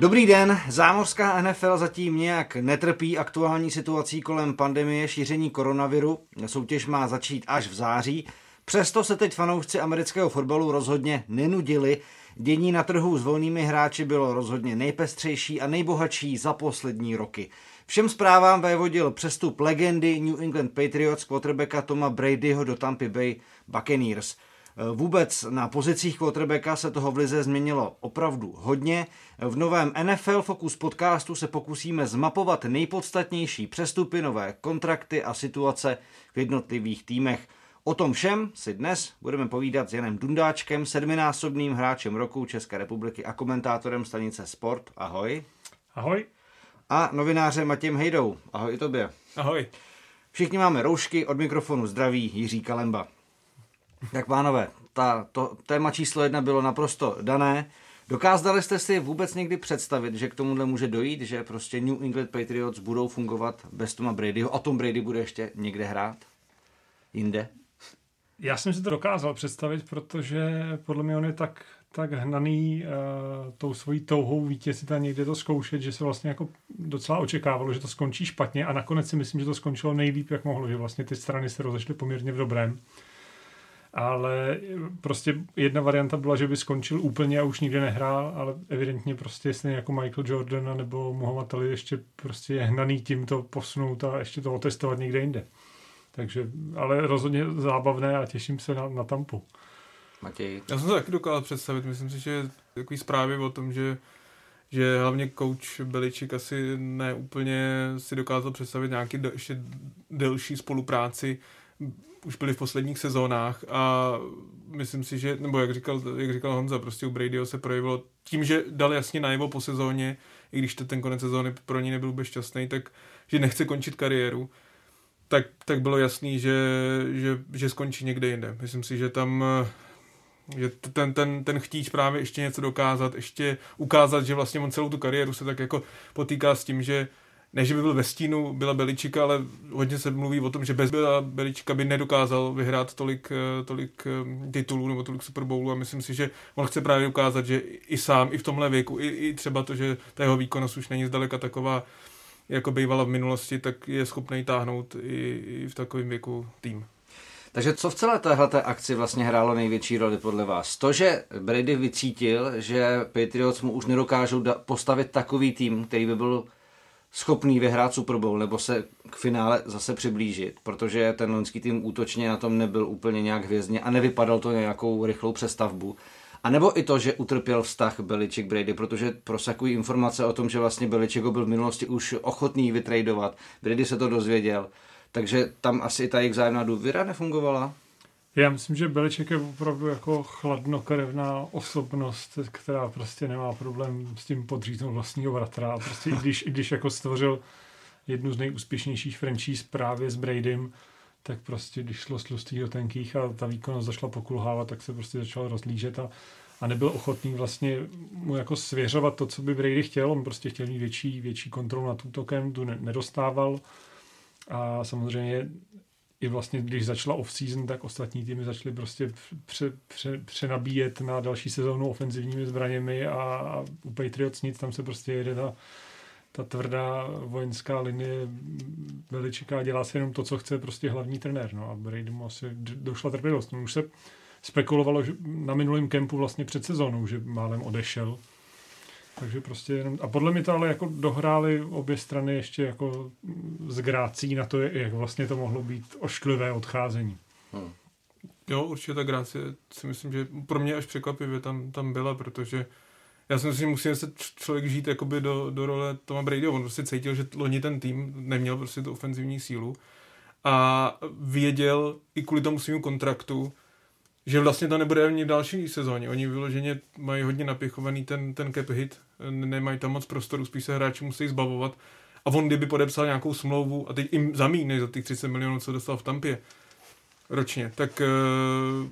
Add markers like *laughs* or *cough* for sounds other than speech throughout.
Dobrý den, zámořská NFL zatím nějak netrpí aktuální situací kolem pandemie šíření koronaviru. Soutěž má začít až v září. Přesto se teď fanoušci amerického fotbalu rozhodně nenudili. Dění na trhu s volnými hráči bylo rozhodně nejpestřejší a nejbohatší za poslední roky. Všem zprávám vévodil přestup legendy New England Patriots quarterbacka Toma Bradyho do Tampa Bay Buccaneers. Vůbec na pozicích quarterbacka se toho v lize změnilo opravdu hodně. V novém NFL Focus podcastu se pokusíme zmapovat nejpodstatnější přestupy, nové kontrakty a situace v jednotlivých týmech. O tom všem si dnes budeme povídat s Janem Dundáčkem, sedminásobným hráčem roku České republiky a komentátorem stanice Sport. Ahoj. Ahoj. A novinářem Matějem Hejdou. Ahoj i tobě. Ahoj. Všichni máme roušky, od mikrofonu zdraví Jiří Kalemba. Tak pánové, ta, to téma číslo jedna bylo naprosto dané. Dokázali jste si vůbec někdy představit, že k tomuhle může dojít, že prostě New England Patriots budou fungovat bez Toma Bradyho a Tom Brady bude ještě někde hrát? Jinde? Já jsem si to dokázal představit, protože podle mě on je tak, tak hnaný uh, tou svojí touhou vítězit a někde to zkoušet, že se vlastně jako docela očekávalo, že to skončí špatně a nakonec si myslím, že to skončilo nejlíp, jak mohlo, že vlastně ty strany se rozešly poměrně v dobrém ale prostě jedna varianta byla, že by skončil úplně a už nikdy nehrál, ale evidentně prostě stejně jako Michael Jordan nebo Muhammad Ali ještě prostě je hnaný tím to posunout a ještě to otestovat někde jinde. Takže, ale rozhodně zábavné a těším se na, na Tampu. Matěj. Já jsem to taky dokázal představit. Myslím si, že takový zprávy o tom, že že hlavně coach Beličik asi neúplně si dokázal představit nějaký ještě delší spolupráci už byli v posledních sezónách a myslím si, že, nebo jak říkal, jak říkal Honza, prostě u Bradyho se projevilo tím, že dal jasně najevo po sezóně, i když ten konec sezóny pro ní nebyl vůbec šťastný, tak že nechce končit kariéru, tak, tak bylo jasný, že, že, že skončí někde jinde. Myslím si, že tam že ten, ten, ten chtíč právě ještě něco dokázat, ještě ukázat, že vlastně on celou tu kariéru se tak jako potýká s tím, že ne, že by byl ve stínu byla Beličika, ale hodně se mluví o tom, že bez byla Beličika by nedokázal vyhrát tolik, eh, tolik eh, titulů nebo tolik Super Bowlů a myslím si, že on chce právě ukázat, že i sám, i v tomhle věku, i, i třeba to, že ta jeho výkonnost už není zdaleka taková, jako bývala v minulosti, tak je schopný táhnout i, i v takovém věku tým. Takže co v celé téhle akci vlastně hrálo největší roli podle vás? To, že Brady vycítil, že Patriots mu už nedokážou postavit takový tým, který by byl schopný vyhrát Super Bowl nebo se k finále zase přiblížit, protože ten loňský tým útočně na tom nebyl úplně nějak hvězdně a nevypadal to nějakou rychlou přestavbu. A nebo i to, že utrpěl vztah Beličik Brady, protože prosakují informace o tom, že vlastně Beličik byl v minulosti už ochotný vytradovat. Brady se to dozvěděl. Takže tam asi ta jejich zájemná důvěra nefungovala? Já myslím, že Beliček je opravdu jako chladnokrevná osobnost, která prostě nemá problém s tím podříznout vlastního bratra. A prostě i když, i když jako stvořil jednu z nejúspěšnějších franchise právě s Bradym, tak prostě když šlo z tlustých do tenkých a ta výkonnost začala pokulhávat, tak se prostě začal rozlížet a, a nebyl ochotný vlastně mu jako svěřovat to, co by Brady chtěl. On prostě chtěl mít větší, větší kontrolu nad útokem, tu nedostával. A samozřejmě i vlastně, když začala off-season, tak ostatní týmy začaly prostě pře, pře, přenabíjet na další sezónu ofenzivními zbraněmi a, a u Patriots nic, tam se prostě jede ta, ta tvrdá vojenská linie veličiká, dělá se jenom to, co chce prostě hlavní trenér. No a Brady mu asi došla trpělivost. No, už se spekulovalo že na minulém kempu vlastně před sezónou, že málem odešel takže prostě jenom, a podle mě to ale jako dohrály obě strany ještě jako z grácí na to, jak vlastně to mohlo být ošklivé odcházení. Hmm. Jo, určitě ta grácie si myslím, že pro mě až překvapivě tam, tam byla, protože já si myslím, že musí se člověk žít jakoby do, do role Toma Brady. On prostě cítil, že loni ten tým neměl prostě tu ofenzivní sílu a věděl i kvůli tomu svým kontraktu, že vlastně to nebude ani v další sezóně. Oni vyloženě mají hodně napichovaný ten, ten cap hit, nemají tam moc prostoru, spíš se hráči musí zbavovat. A on kdyby podepsal nějakou smlouvu a teď jim zamíne za těch 30 milionů, co dostal v Tampě ročně, tak uh,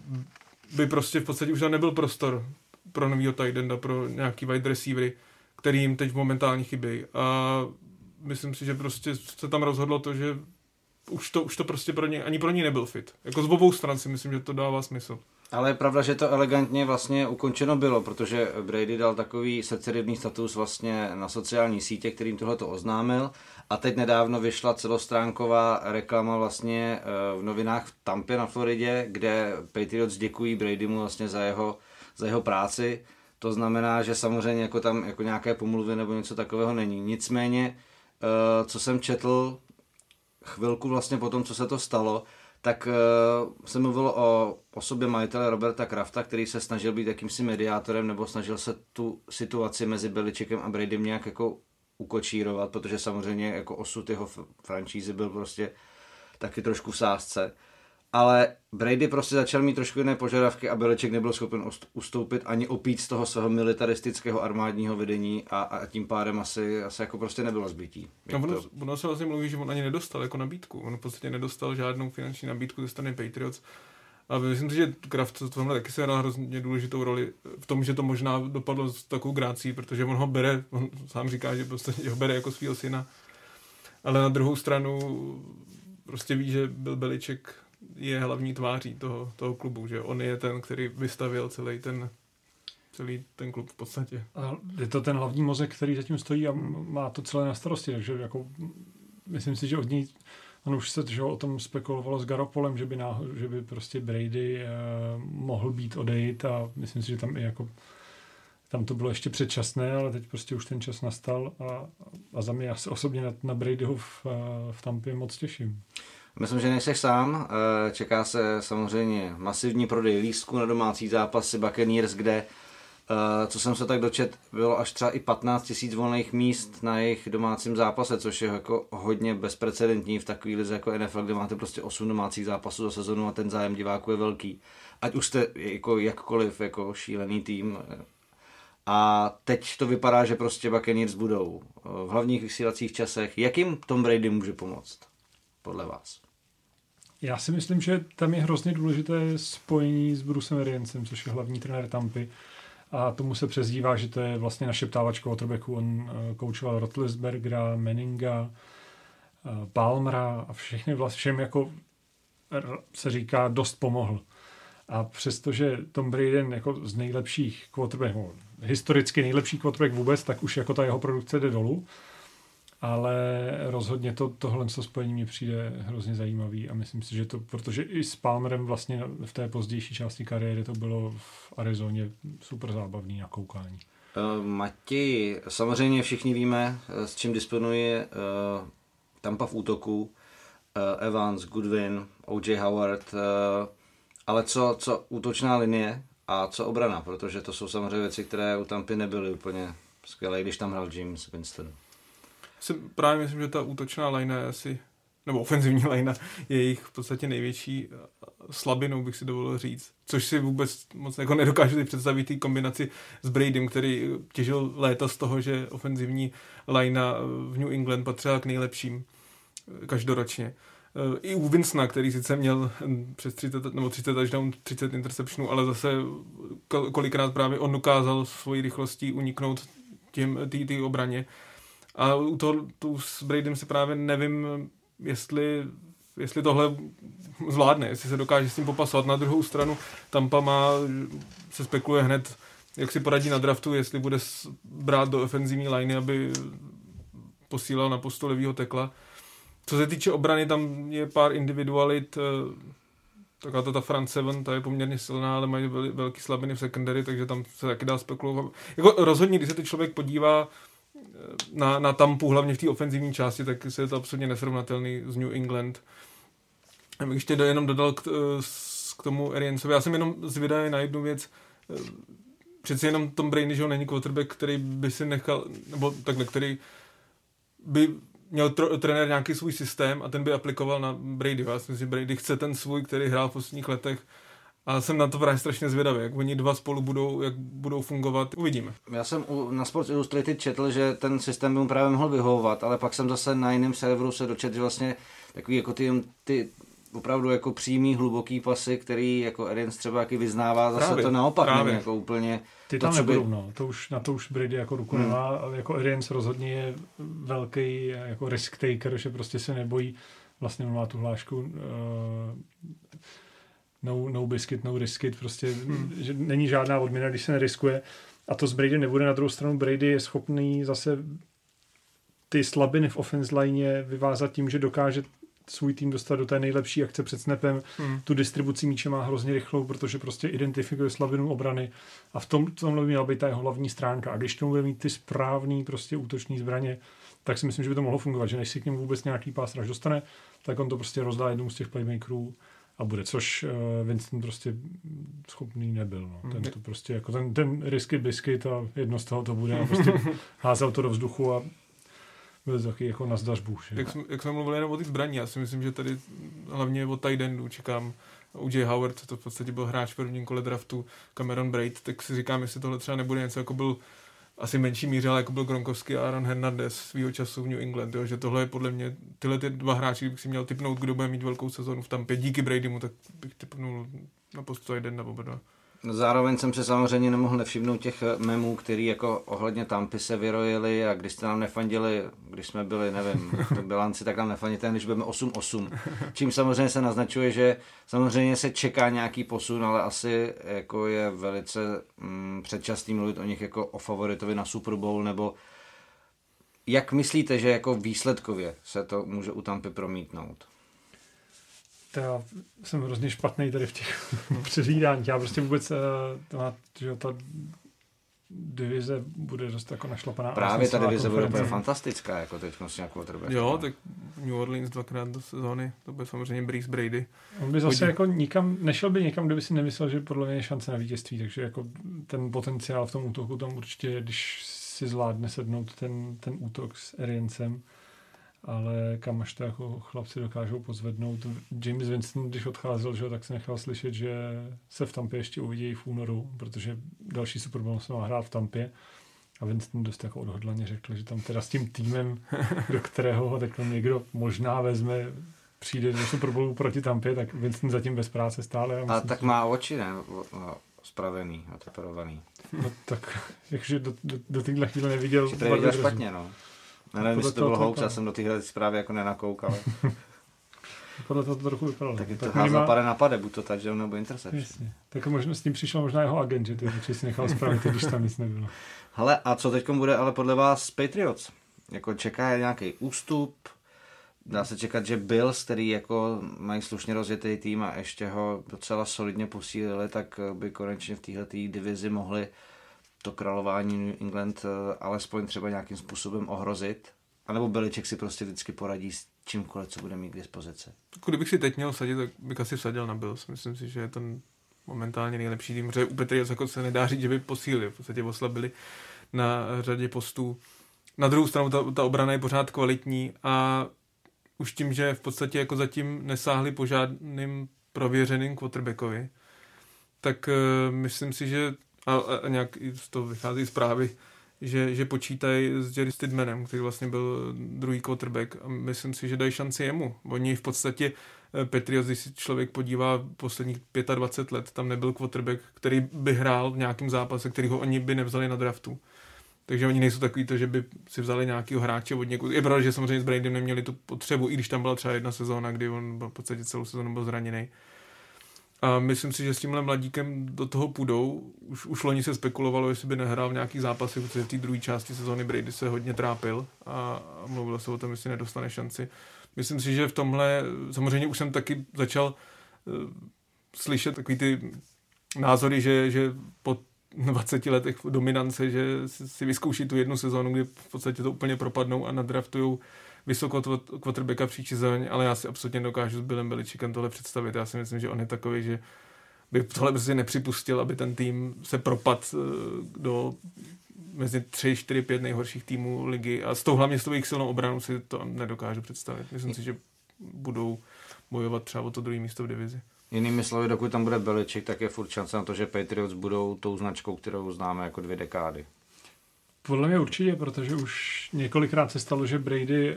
by prostě v podstatě už tam nebyl prostor pro novýho tight enda, pro nějaký wide receivery, který jim teď momentálně chybí. A myslím si, že prostě se tam rozhodlo to, že už to, už to prostě pro ně, ani pro ní nebyl fit. Jako z obou stran si myslím, že to dává smysl. Ale je pravda, že to elegantně vlastně ukončeno bylo, protože Brady dal takový srdcerivný status vlastně na sociální sítě, kterým tohle to oznámil a teď nedávno vyšla celostránková reklama vlastně eh, v novinách v Tampě na Floridě, kde Patriots děkují Bradymu vlastně za jeho, za jeho práci. To znamená, že samozřejmě jako tam jako nějaké pomluvy nebo něco takového není. Nicméně, eh, co jsem četl chvilku vlastně po tom, co se to stalo, tak uh, se mluvilo o osobě majitele Roberta Krafta, který se snažil být jakýmsi mediátorem nebo snažil se tu situaci mezi Beličekem a Bradym nějak jako ukočírovat, protože samozřejmě jako osud jeho franšízy byl prostě taky trošku v sázce. Ale Brady prostě začal mít trošku jiné požadavky a Beliček nebyl schopen ustoupit ani opít z toho svého militaristického armádního vedení a, a tím pádem asi, asi jako prostě nebylo zbytí. No, ono, to... ono se vlastně mluví, že on ani nedostal jako nabídku. On v podstatě nedostal žádnou finanční nabídku ze strany Patriots. A myslím si, že Kraft v tomhle taky se hrál hrozně důležitou roli v tom, že to možná dopadlo s takovou grácí, protože on ho bere, on sám říká, že prostě ho bere jako svého syna. Ale na druhou stranu prostě ví, že byl Beliček je hlavní tváří toho, toho klubu, že on je ten, který vystavil celý ten celý ten klub v podstatě. A je to ten hlavní mozek, který zatím stojí a má to celé na starosti, takže jako myslím si, že od ní on už se že o tom spekulovalo s Garopolem, že by, náho, že by prostě Brady eh, mohl být odejít a myslím si, že tam i jako tam to bylo ještě předčasné, ale teď prostě už ten čas nastal a, a za mě já se osobně na, na Bradyho v, eh, v Tampě moc těším. Myslím, že nejseš sám. Eh, čeká se samozřejmě masivní prodej lístků na domácí zápasy Buccaneers, kde, eh, co jsem se tak dočet, bylo až třeba i 15 tisíc volných míst na jejich domácím zápase, což je jako hodně bezprecedentní v takové lize jako NFL, kde máte prostě 8 domácích zápasů za sezonu a ten zájem diváků je velký. Ať už jste jako jakkoliv jako šílený tým. A teď to vypadá, že prostě Buccaneers budou v hlavních vysílacích časech. Jak jim Tom Brady může pomoct? Podle vás. Já si myslím, že tam je hrozně důležité spojení s Brucem Ariansem, což je hlavní trenér Tampy. A tomu se přezdívá, že to je vlastně naše ptávačka quarterbacku. On uh, koučoval Rotlisbergera, Meninga, uh, Palmera a všechny vlastně všem jako se říká dost pomohl. A přestože Tom Brady jako z nejlepších quarterbacků, historicky nejlepší quarterback vůbec, tak už jako ta jeho produkce jde dolů ale rozhodně to, tohle to spojení mi přijde hrozně zajímavý a myslím si, že to, protože i s Palmerem vlastně v té pozdější části kariéry to bylo v Arizoně super zábavný na koukání. Uh, Mati, samozřejmě všichni víme, eh, s čím disponuje uh, Tampa v útoku, uh, Evans, Goodwin, O.J. Howard, uh, ale co, co útočná linie a co obrana, protože to jsou samozřejmě věci, které u Tampy nebyly úplně skvělé, když tam hrál James Winston si právě myslím, že ta útočná lajna je asi, nebo ofenzivní lajna je jejich v podstatě největší eh, slabinou, bych si dovolil říct. Což si vůbec moc jako nedokážu představit té kombinaci s Bradym, který těžil léta z toho, že ofenzivní lajna v New England patřila k nejlepším eh, každoročně. Eh, I u Vincena, který sice měl hm, přes 30, nebo 30 touchdown, 30 interceptionů, ale zase kolikrát právě on dokázal svojí rychlostí uniknout těm, tý, tý obraně. A u toho tu s Bradym si právě nevím, jestli, jestli tohle zvládne, jestli se dokáže s tím popasovat. Na druhou stranu Tampa má, se spekuluje hned, jak si poradí na draftu, jestli bude brát do ofenzivní liney, aby posílal na postu levýho tekla. Co se týče obrany, tam je pár individualit, eh, taková to ta front seven, ta je poměrně silná, ale mají velký slabiny v secondary, takže tam se taky dá spekulovat. Jako rozhodně, když se teď člověk podívá na, na Tampu, hlavně v té ofenzivní části, tak se je to absolutně nesrovnatelný z New England. Já bych ještě jenom dodal k, k tomu Ariansovi. Já jsem jenom zvědavý na jednu věc. Přeci jenom Tom Brady, že on není quarterback, který by si nechal, nebo takhle, který by měl tro, trenér nějaký svůj systém a ten by aplikoval na Brady. Já si myslím, že Brady chce ten svůj, který hrál v posledních letech a jsem na to právě strašně zvědavý, jak oni dva spolu budou, jak budou fungovat. Uvidíme. Já jsem na Sports Illustrated četl, že ten systém by mu právě mohl vyhovovat, ale pak jsem zase na jiném serveru se dočetl, že vlastně takový jako ty, ty opravdu jako přímý, hluboký pasy, který jako Arians třeba jaký vyznává, zase právě, to naopak právě. jako úplně... Ty tam to, nebudou, by... no. To už, na to už Brady jako ruku hmm. nemá. Jako Arians rozhodně je velký jako risk taker, že prostě se nebojí, vlastně má tu hlášku uh, no, no biscuit, no riskit, prostě hmm. že není žádná odměna, když se neriskuje. A to z Brady nebude. Na druhou stranu Brady je schopný zase ty slabiny v offense line vyvázat tím, že dokáže svůj tým dostat do té nejlepší akce před snapem. Hmm. Tu distribuci míče má hrozně rychlou, protože prostě identifikuje slabinu obrany a v tom, tomhle by měla být ta jeho hlavní stránka. A když tomu bude mít ty správný prostě útoční zbraně, tak si myslím, že by to mohlo fungovat, že než si k němu vůbec nějaký pás dostane, tak on to prostě rozdá jednou z těch playmakerů a bude, což Winston prostě schopný nebyl. No. Ten to prostě jako ten, ten risky biscuit a jedno z toho to bude a prostě *laughs* házel to do vzduchu a byl taky jako na zdařbu. Jak, jsme, jak jsme mluvili jenom o těch zbraní, já si myslím, že tady hlavně o tight čekám U.J. Howard, to v podstatě byl hráč v prvním kole draftu, Cameron Braid, tak si říkám, jestli tohle třeba nebude něco jako byl asi menší míře, ale jako byl Gronkovský a Aaron Hernandez svýho času v New England, jo, že tohle je podle mě, tyhle ty dva hráči, kdybych si měl typnout, kdo bude mít velkou sezonu v Tampě, díky Bradymu, tak bych typnul na postu jeden nebo dva. Zároveň jsem se samozřejmě nemohl nevšimnout těch memů, který jako ohledně Tampy se vyrojili a když jste nám nefandili, když jsme byli, nevím, v bilanci, tak nám nefandíte, když budeme 8-8. Čím samozřejmě se naznačuje, že samozřejmě se čeká nějaký posun, ale asi jako je velice mm, předčasný mluvit o nich jako o favoritovi na Super Bowl, nebo jak myslíte, že jako výsledkově se to může u Tampy promítnout? To já jsem hrozně špatný tady v těch *laughs* předvídáních. Já prostě vůbec, to, že ta divize bude dost jako našlapaná. Právě ta divize bude úplně fantastická, jako teď s nějakou trubě. Jo, tak New Orleans dvakrát do sezóny, to bude samozřejmě Breeze Brady. On by zase Hodí. jako nikam, nešel by někam, kde by si nemyslel, že podle mě je šance na vítězství, takže jako ten potenciál v tom útoku tam určitě, když si zvládne sednout ten, ten útok s Ariencem, ale kam až to jako chlapci dokážou pozvednout. James Winston, když odcházel, že, tak se nechal slyšet, že se v Tampě ještě uvidí v únoru, protože další Super Bowl se má hrát v Tampě. A Winston dost jako odhodlaně řekl, že tam teda s tím týmem, *laughs* do kterého ho tak někdo možná vezme, přijde do Super Bowlu proti Tampě, tak Winston zatím bez práce stále. A, myslím, a tak má oči, ne? Spravený, oteperovaný. No tak, *laughs* jakže do, do, do téhle chvíle neviděl. Že špatně, no. Já nevím, jestli to byl hoax, já jsem do téhle zprávy jako nenakoukal. *laughs* Podle toho to trochu vypadalo. Tak je to tak pade na pade, buď to touchdown nebo interception. Jasně. Tak možná s tím přišel možná jeho agent, že ty si nechal spravit, když tam nic nebylo. *laughs* Hele, a co teď bude ale podle vás Patriots? Jako čeká nějaký ústup? Dá se čekat, že Bills, který jako mají slušně rozjetý tým a ještě ho docela solidně posílili, tak by konečně v této divizi mohli to králování New England eh, alespoň třeba nějakým způsobem ohrozit? A nebo Beliček si prostě vždycky poradí s čímkoliv, co bude mít k dispozici? Kdybych si teď měl sadit, tak bych asi vsadil na Bills. Myslím si, že je ten momentálně nejlepší tým, protože u Patriots jako se nedá říct, že by posílili, v podstatě oslabili na řadě postů. Na druhou stranu ta, ta obrana je pořád kvalitní a už tím, že v podstatě jako zatím nesáhli po žádným prověřeným quarterbackovi, tak uh, myslím si, že a, a nějak z toho vychází zprávy, že, že počítají s Jerry Stidmanem, který vlastně byl druhý quarterback a myslím si, že dají šanci jemu. Oni v podstatě eh, Patriots, když si člověk podívá posledních 25 let, tam nebyl quarterback, který by hrál v nějakém zápase, který ho oni by nevzali na draftu. Takže oni nejsou takový to, že by si vzali nějakého hráče od někud. Je pravda, že samozřejmě s Brandym neměli tu potřebu, i když tam byla třeba jedna sezóna, kdy on v podstatě celou sezónu byl zraněný. A myslím si, že s tímhle mladíkem do toho půjdou. Už, už loni se spekulovalo, jestli by nehrál v nějaký zápasy, protože v té druhé části sezóny Brady se hodně trápil a, mluvilo se o tom, jestli nedostane šanci. Myslím si, že v tomhle, samozřejmě už jsem taky začal uh, slyšet takový ty názory, že, že po 20 letech dominance, že si vyzkouší tu jednu sezónu, kdy v podstatě to úplně propadnou a nadraftujou vysoko quarterbacka příští sezóně, ale já si absolutně dokážu s Billem Beličíkem tohle představit. Já si myslím, že on je takový, že by tohle prostě nepřipustil, aby ten tým se propad eh, do mezi 3, 4, 5 nejhorších týmů ligy a s tou hlavně s tou jejich silnou obranou si to nedokážu představit. Myslím si, že budou bojovat třeba o to druhé místo v divizi. Jinými slovy, dokud tam bude Beliček, tak je furt šance na to, že Patriots budou tou značkou, kterou známe jako dvě dekády. Podle mě určitě, protože už několikrát se stalo, že Brady,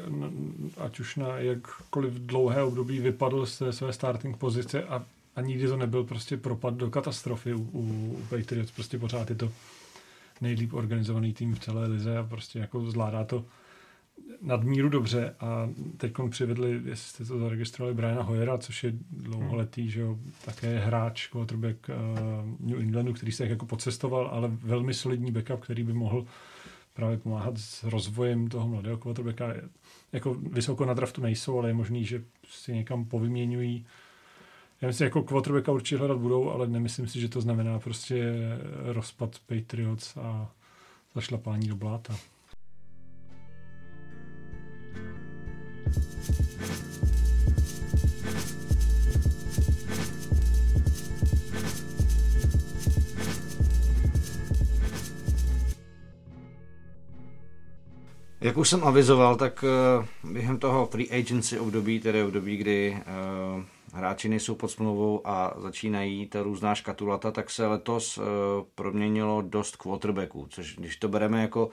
ať už na jakkoliv dlouhé období, vypadl z své starting pozice a, a nikdy to nebyl prostě propad do katastrofy u, u Patriots. Prostě pořád je to nejlíp organizovaný tým v celé lize a prostě jako zvládá to nadmíru dobře a teď přivedli, jestli jste to zaregistrovali, Briana Hoyera, což je dlouholetý, že jo, také hráč, quarterback uh, New Englandu, který se jako podcestoval, ale velmi solidní backup, který by mohl právě pomáhat s rozvojem toho mladého quarterbacka. Jako vysoko na draftu nejsou, ale je možný, že si někam povyměňují. Já myslím, jako quarterbacka určitě hledat budou, ale nemyslím si, že to znamená prostě rozpad Patriots a zašlapání do bláta. Jak už jsem avizoval, tak eh, během toho free agency období, tedy období, kdy eh, hráči nejsou pod smlouvou a začínají ta různá škatulata, tak se letos eh, proměnilo dost quarterbacků, což když to bereme jako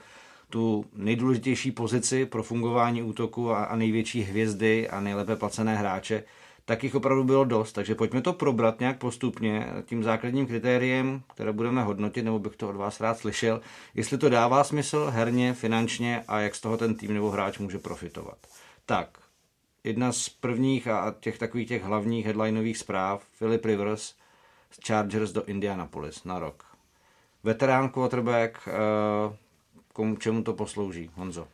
tu nejdůležitější pozici pro fungování útoku a, a největší hvězdy a nejlépe placené hráče, tak jich opravdu bylo dost. Takže pojďme to probrat nějak postupně tím základním kritériem, které budeme hodnotit, nebo bych to od vás rád slyšel, jestli to dává smysl herně, finančně a jak z toho ten tým nebo hráč může profitovat. Tak, jedna z prvních a těch takových těch hlavních headlinových zpráv, Philip Rivers z Chargers do Indianapolis na rok. Veterán quarterback, eh, komu čemu to poslouží, Honzo?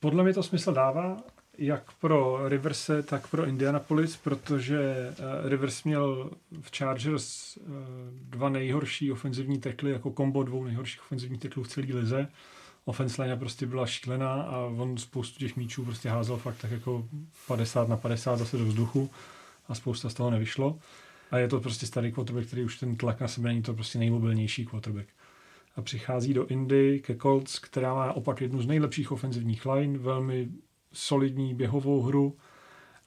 Podle mě to smysl dává, jak pro Riverse, tak pro Indianapolis, protože uh, Rivers měl v Chargers uh, dva nejhorší ofenzivní tekly, jako kombo dvou nejhorších ofenzivních teklů v celé lize. Offense line prostě byla šílená a on spoustu těch míčů prostě házel fakt tak jako 50 na 50 zase do vzduchu a spousta z toho nevyšlo. A je to prostě starý quarterback, který už ten tlak na sebe není to prostě nejmobilnější quarterback a přichází do Indy ke Colts, která má opak jednu z nejlepších ofenzivních line, velmi solidní běhovou hru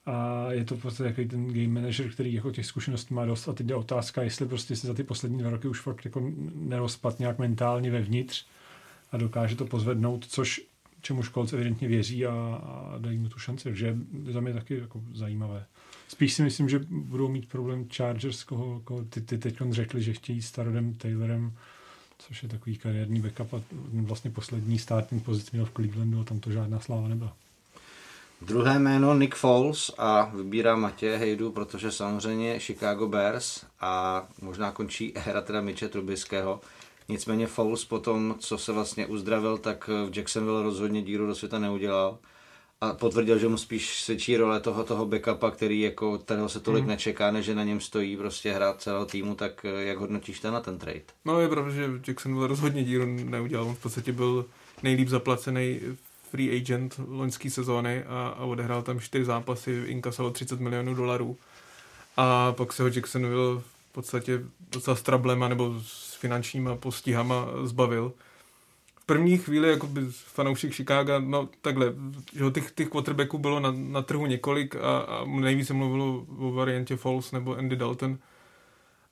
a je to prostě takový ten game manager, který jako těch zkušeností má dost a teď je otázka, jestli prostě se za ty poslední dva roky už fakt jako nerozpad nějak mentálně vevnitř a dokáže to pozvednout, což čemu Colts evidentně věří a, a dají mu tu šanci, takže za mě taky jako zajímavé. Spíš si myslím, že budou mít problém Chargers, koho, koho ty, ty teď řekli, že chtějí s Tarodem Taylorem což je takový kariérní backup a vlastně poslední startní pozici měl v Clevelandu a tam to žádná sláva nebyla. Druhé jméno Nick Foles a vybírá Matěje Hejdu, protože samozřejmě Chicago Bears a možná končí éra teda Miče Trubiského. Nicméně Foles po tom, co se vlastně uzdravil, tak v Jacksonville rozhodně díru do světa neudělal a potvrdil, že mu spíš svědčí role toho, toho backupa, který jako, kterého se tolik hmm. nečeká, než že na něm stojí prostě hrát celého týmu, tak eh, jak hodnotíš ten na ten trade? No je pravda, že Jackson rozhodně díru neudělal, on v podstatě byl nejlíp zaplacený free agent loňské sezóny a, a odehrál tam čtyři zápasy, inkasoval 30 milionů dolarů a pak se ho Jacksonville v podstatě docela s trablema nebo s finančníma postihama zbavil v první chvíli jako by fanoušek Chicago, no takhle, že těch, těch quarterbacků bylo na, na trhu několik a, a nejvíc se mluvilo o variantě Falls nebo Andy Dalton.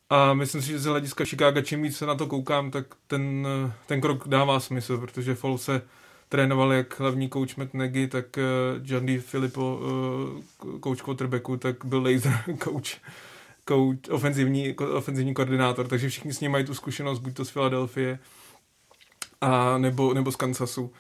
A myslím si, že z hlediska Chicago, čím víc se na to koukám, tak ten, ten krok dává smysl, protože Falls se trénoval jak hlavní coach Matt Nagy, tak uh, John D. Filippo, uh, coach quarterbacku, tak byl laser *laughs* coach, coach ofenzivní, ofenzivní koordinátor, takže všichni s ním mají tu zkušenost, buď to z Filadelfie, a nebo, nebo z Kansasu.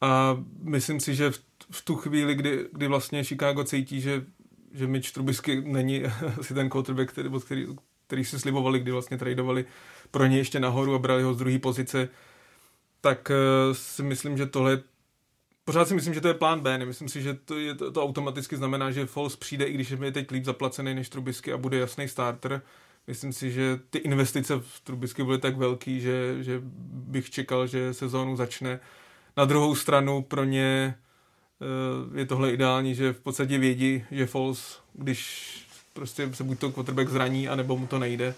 A myslím si, že v, v tu chvíli, kdy, kdy vlastně Chicago cítí, že, že Mitch Trubisky není *laughs* asi ten quarterback, který, který, který si slibovali, kdy vlastně tradovali pro ně ještě nahoru a brali ho z druhé pozice, tak uh, si myslím, že tohle Pořád si myslím, že to je plán B. Nemyslím si, že to, je, to, to automaticky znamená, že Foles přijde, i když je teď líp zaplacený než Trubisky a bude jasný starter myslím si, že ty investice v Trubisky byly tak velký, že, že bych čekal, že sezónu začne. Na druhou stranu pro ně eh, je tohle ideální, že v podstatě vědí, že Foles, když prostě se buď to quarterback zraní, anebo mu to nejde,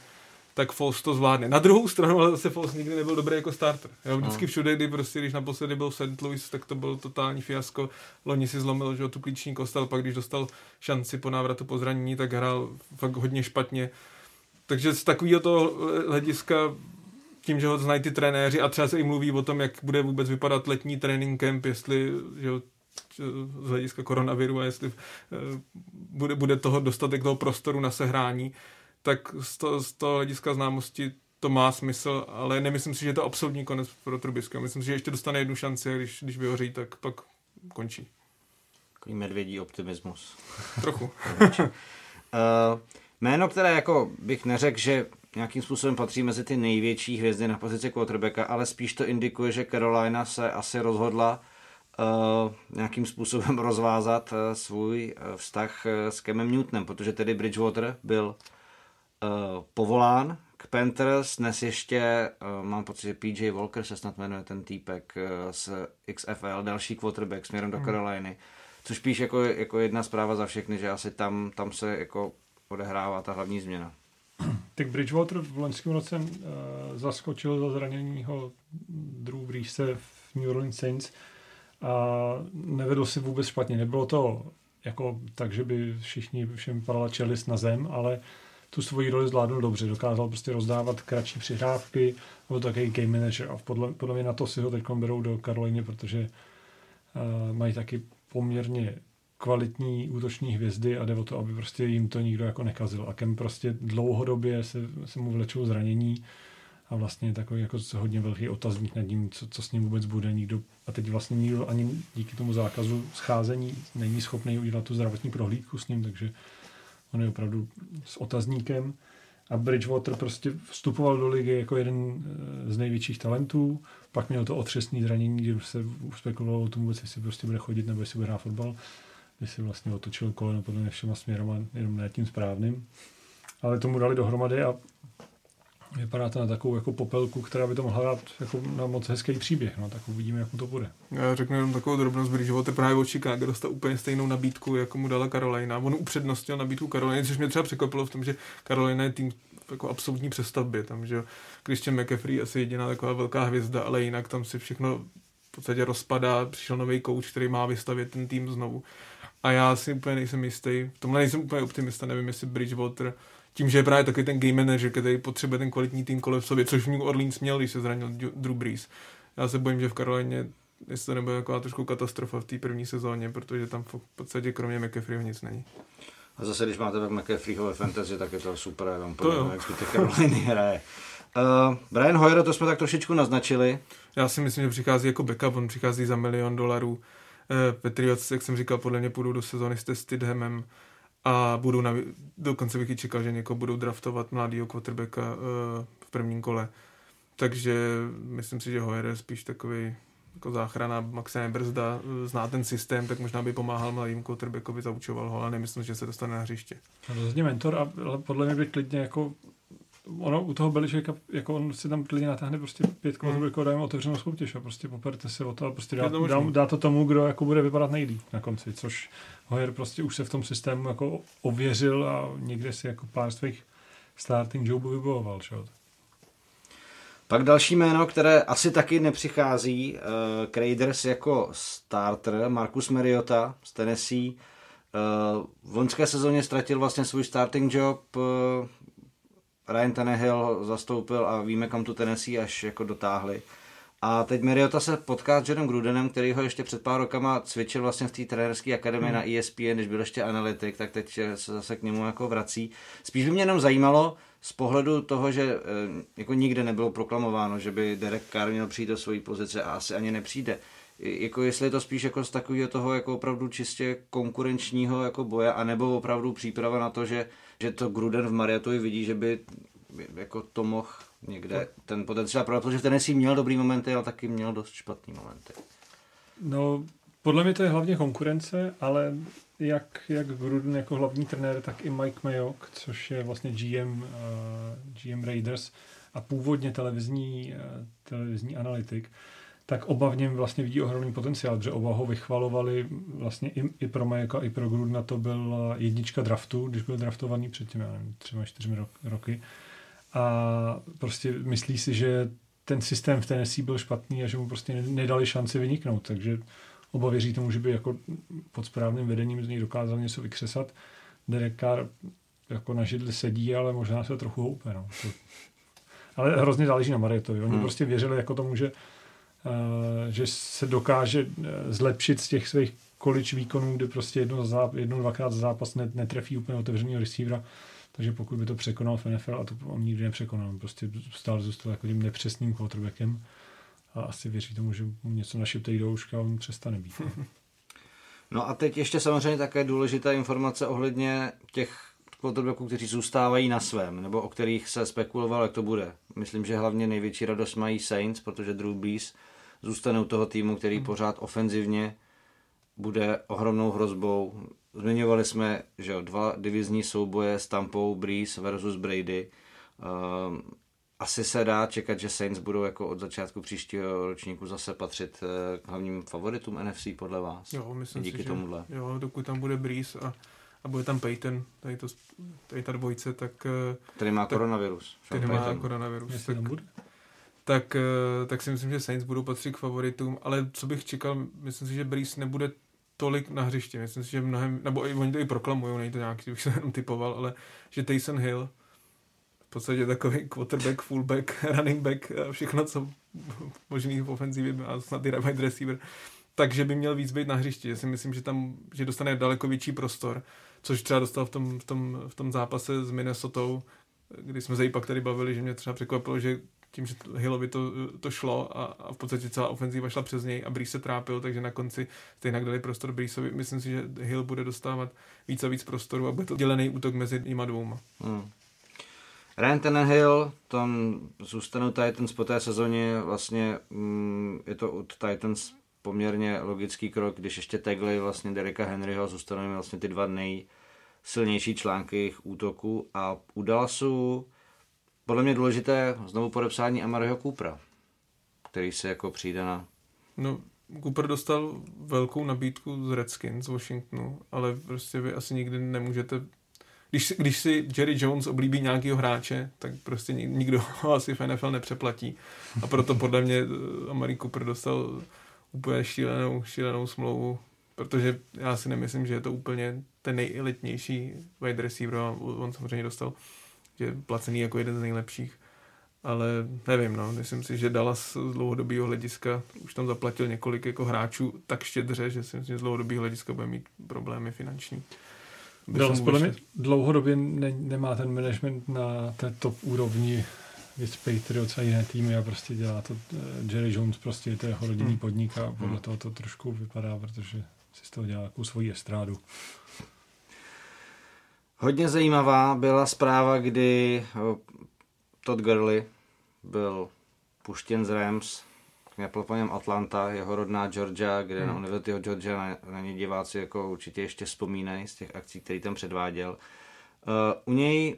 tak Foles to zvládne. Na druhou stranu ale zase Foles nikdy nebyl dobrý jako starter. Jo, vždycky no. všude, kdy prostě, když naposledy byl St. Louis, tak to byl totální fiasko. Loni si zlomil, že tu klíční kostel, pak když dostal šanci po návratu po zranění, tak hrál fakt hodně špatně. Takže z takového toho hlediska tím, že ho znají ty trenéři a třeba se i mluví o tom, jak bude vůbec vypadat letní trénink camp, jestli že z hlediska koronaviru a jestli eh, bude, bude toho dostatek toho prostoru na sehrání, tak z toho, z toho hlediska známosti to má smysl, ale nemyslím si, že je to absolutní konec pro Trubisky. Myslím si, že ještě dostane jednu šanci a když, když vyhoří, tak pak končí. Takový medvědí optimismus. Trochu. *laughs* uh, jméno, které jako bych neřekl, že nějakým způsobem patří mezi ty největší hvězdy na pozici quarterbacka, ale spíš to indikuje, že Carolina se asi rozhodla uh, nějakým způsobem *laughs* rozvázat uh, svůj uh, vztah uh, s Kemem Newtonem, protože tedy Bridgewater byl uh, povolán k Panthers, dnes ještě uh, mám pocit, že PJ Walker se snad jmenuje ten týpek uh, z XFL, další quarterback směrem do hmm. Caroliny, což píš jako, jako jedna zpráva za všechny, že asi tam, tam se jako odehrává ta hlavní změna. *clears throat* Tak Bridgewater v loňském roce uh, zaskočil za zraněního Drew Breese v New Orleans Saints a nevedl si vůbec špatně. Nebylo to jako tak, že by všichni všem padala čelist na zem, ale tu svoji roli zvládnul dobře. Dokázal prostě rozdávat kratší přihrávky, byl takový game manager a podle, podle mě na to si ho teď berou do Karoliny, protože uh, mají taky poměrně kvalitní útoční hvězdy a jde o to, aby prostě jim to nikdo jako nekazil. A Kem prostě dlouhodobě se, se mu vlečou zranění a vlastně takový jako hodně velký otazník nad ním, co, co s ním vůbec bude. Nikdo, a teď vlastně nikdo ani díky tomu zákazu scházení není schopný udělat tu zdravotní prohlídku s ním, takže on je opravdu s otazníkem. A Bridgewater prostě vstupoval do ligy jako jeden eh, z největších talentů, pak měl to otřesné zranění, kdy se spekulovalo o tom vůbec, jestli prostě bude chodit nebo jestli bude hrát fotbal kdy si vlastně otočil koleno podle mě všema směrama, jenom ne tím správným. Ale tomu dali dohromady a vypadá to na takovou jako popelku, která by to mohla dát jako na moc hezký příběh, no, tak uvidíme, jak mu to bude. Já řeknu jenom takovou drobnost, Bridgewater právě od Chicago dostal úplně stejnou nabídku, jako mu dala Carolina. On upřednostnil nabídku Carolina, což mě třeba překvapilo v tom, že Carolina je tým jako absolutní přestavbě, tam, že Christian McCaffrey asi jediná taková velká hvězda, ale jinak tam si všechno v podstatě rozpadá, přišel nový coach, který má vystavět ten tým znovu. A já si úplně nejsem jistý. V tomhle nejsem úplně optimista, nevím, jestli Bridgewater tím, že je právě taky ten game manager, který potřebuje ten kvalitní tým kolem sobě, což v New Orleans měl, když se zranil Drew Brees. Já se bojím, že v Karolině jestli to nebude taková trošku katastrofa v té první sezóně, protože tam v podstatě kromě McAfeeho nic není. A zase, když máte tak McAfeeho ve fantasy, tak je to super, já vám povím, jak zbytek Karoliny hraje. Uh, Brian Hoyer, to jsme tak trošičku naznačili. Já si myslím, že přichází jako backup, on přichází za milion dolarů Eh, Patriots, jak jsem říkal, podle mě půjdou do sezóny s Stidhamem a budou na, dokonce bych i čekal, že někoho budou draftovat mladýho quarterbacka uh, v prvním kole. Takže myslím si, že Hoyer je spíš takový jako záchrana, Maxime Brzda, eh, zná ten systém, tak možná by pomáhal mladým quarterbackovi, zaučoval ho, ale nemyslím, že se dostane na hřiště. Rozhodně mentor a podle mě by klidně jako ono u toho Beličeka, jako on si tam klidně natáhne prostě pět quarterbacků, hmm. dá otevřenou soutěž a prostě poperte se o to a prostě dá, to dá, dá, to tomu, kdo jako bude vypadat nejlíp na konci, což Hoyer prostě už se v tom systému jako ověřil a někde si jako pár svých starting jobů vybojoval, čo? Pak další jméno, které asi taky nepřichází, uh, Craders jako starter, Marcus Mariota z Tennessee. Uh, v loňské sezóně ztratil vlastně svůj starting job, uh, Ryan Tannehill zastoupil a víme, kam tu Tennessee až jako dotáhli. A teď Mariota se potká s Johnem Grudenem, který ho ještě před pár rokama cvičil vlastně v té trenérské akademii hmm. na ESPN, když byl ještě analytik, tak teď se zase k němu jako vrací. Spíš by mě jenom zajímalo z pohledu toho, že eh, jako nikde nebylo proklamováno, že by Derek Carr měl přijít do své pozice a asi ani nepřijde. Jako jestli je to spíš jako z takového toho jako opravdu čistě konkurenčního jako boje, anebo opravdu příprava na to, že že to Gruden v Mariatovi vidí, že by jako to mohl někde ten potenciál prodat, protože ten si měl dobrý momenty, ale taky měl dost špatný momenty. No, podle mě to je hlavně konkurence, ale jak, jak Gruden jako hlavní trenér, tak i Mike Mayock, což je vlastně GM, uh, eh, GM Raiders a původně televizní, uh, televizní analytik, tak oba v něm vlastně vidí ohromný potenciál, protože oba ho vychvalovali vlastně i, i pro Majeka, i pro Grudna to byla jednička draftu, když byl draftovaný před těmi, nevím, třema, čtyřmi roky. A prostě myslí si, že ten systém v Tennessee byl špatný a že mu prostě nedali šanci vyniknout, takže oba věří tomu, že by jako pod správným vedením z něj dokázal něco vykřesat. Derek Carr jako na židli sedí, ale možná se trochu houpe. No. To... Ale hrozně záleží na Marietovi. Oni hmm. prostě věřili jako tomu, že že se dokáže eh, zlepšit z těch svých količ výkonů, kde prostě jedno, za, jedno dvakrát za zápas netrefí úplně otevřeného receivera, takže pokud by to překonal v NFL, a to on nikdy nepřekonal, prostě stále zůstal jako tím nepřesným quarterbackem a asi věří tomu, že mu něco našipte do a on přestane být. *laughs* No a teď ještě samozřejmě také důležitá informace ohledně těch quarterbacků, kteří zůstávají na svém, nebo o kterých se spekulovalo, jak to bude. Myslím, že hlavně největší radost mají Saints, protože Drew Brees zůstane u toho týmu, který hmm. pořád ofenzivně bude ohromnou hrozbou. Zmiňovali jsme, že jo, dva divizní souboje s Tampou Breeze versus Brady. Um, asi se dá čekat, že Saints budou jako od začátku příštího ročníku zase patřit eh, k hlavním favoritům NFC podle vás. Jo, myslím díky si, tomuhle. Že, jo, dokud tam bude Breeze a, a bude tam Peyton, tady, to, tady ta dvojce, tak... Eh, který má tak, koronavirus. Který má Payton. koronavirus. tak, bude? Tak, eh, tak si myslím, že Saints budou patřit k favoritům, ale co bych čekal, myslím si, že Breeze nebude tolik na hřišti. Myslím si, že mnohem, nebo i, oni to i proklamují, není to nějaký, bych se jenom typoval, ale že Taysom Hill v podstatě takový quarterback, fullback, *laughs* running back, všechno, co *laughs* možný v ofenzivě a snad i wide receiver, takže by měl víc být na hřišti. Já si myslím, že tam že dostane daleko větší prostor, což třeba dostal v tom, v tom, v tom zápase s Minnesota, kdy jsme se i pak tady bavili, že mě třeba překvapilo, že tím, že Hillovi to, to šlo a, a v podstatě celá ofenzíva šla přes něj a Breeze se trápil, takže na konci stejně dali prostor Breezeovi. Myslím si, že Hill bude dostávat víc a víc prostoru a bude to dělený útok mezi nimi dvouma. Hmm. Ryan Tannehill, tam zůstanou Titans po té sezóně, vlastně mm, je to od Titans poměrně logický krok, když ještě tagli vlastně Dereka Henryho, zůstanou vlastně ty dva nejsilnější články jejich útoku a u Dallasu podle mě důležité znovu podepsání Amaryho Coopera, který se jako přijde na... No, Cooper dostal velkou nabídku z Redskins z Washingtonu, ale prostě vy asi nikdy nemůžete když, si, když si Jerry Jones oblíbí nějakého hráče, tak prostě nikdo ho asi v NFL nepřeplatí. A proto podle mě eh, Amari Cooper dostal úplně šílenou, šílenou smlouvu, protože já si nemyslím, že je to úplně ten nejelitnější wide receiver on samozřejmě dostal je placený jako jeden z nejlepších. Ale nevím, no, myslím si, že Dallas z dlouhodobého hlediska už tam zaplatil několik jako hráčů tak štědře, že si myslím, že z dlouhodobého hlediska bude mít problémy finanční. Dallas podle mě dlouhodobě ne, nemá ten management na té top úrovni věc Patriots a jiné týmy a prostě dělá to uh, Jerry Jones, prostě je to jeho rodinný hmm. podnik a podle hmm. toho to trošku vypadá, protože si z toho dělá takovou svoji estrádu. Hodně zajímavá byla zpráva, kdy Todd Gurley byl puštěn z Rams měl po něm Atlanta, jeho rodná Georgia, kde hmm. na Univerzitě Georgia na, na ně diváci jako určitě ještě vzpomínají z těch akcí, které tam předváděl. Uh, u něj,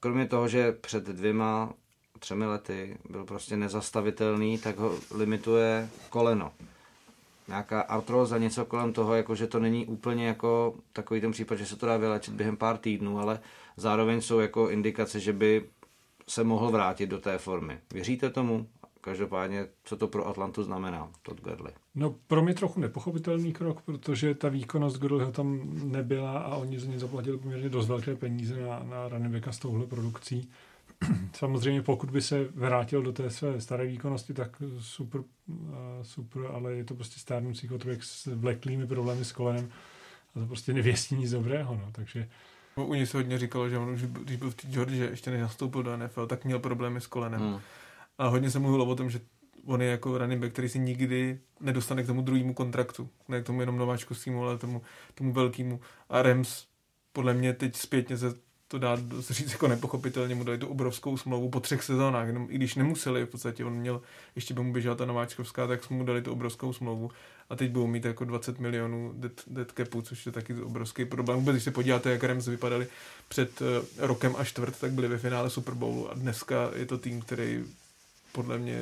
kromě toho, že před dvěma, třemi lety byl prostě nezastavitelný, tak ho limituje koleno. Nějaká artroza, něco kolem toho, jako že to není úplně jako takový ten případ, že se to dá vylečit během pár týdnů, ale zároveň jsou jako indikace, že by se mohl vrátit do té formy. Věříte tomu? Každopádně, co to pro Atlantu znamená, Todd Gurley? No pro mě trochu nepochopitelný krok, protože ta výkonnost Gurleyho tam nebyla a oni za ně zaplatili poměrně dost velké peníze na, na running s touhle produkcí. *clears throat* Samozřejmě pokud by se vrátil do té své staré výkonnosti, tak super, super ale je to prostě stárnoucí quarterback s vleklými problémy s kolenem a to prostě nevěstí nic dobrého, no, takže U něj se hodně říkalo, že on už, když byl v té Georgia, ještě než nastoupil do NFL, tak měl problémy s kolenem. Hmm. A hodně se mluvilo o tom, že on je jako running back, který si nikdy nedostane k tomu druhému kontraktu. Ne k tomu jenom nováčkovskému, ale tomu, tomu velkému. A Rams podle mě teď zpětně se to dá říct jako nepochopitelně, mu dali tu obrovskou smlouvu po třech sezónách, jenom i když nemuseli, v podstatě on měl, ještě by mu běžela ta nováčkovská, tak jsme mu dali tu obrovskou smlouvu a teď budou mít jako 20 milionů dead, dead capu, což je taky obrovský problém. Vůbec, když se podíváte, jak Rams vypadali před uh, rokem a čtvrt, tak byli ve finále Super Bowlu a dneska je to tým, který podle mě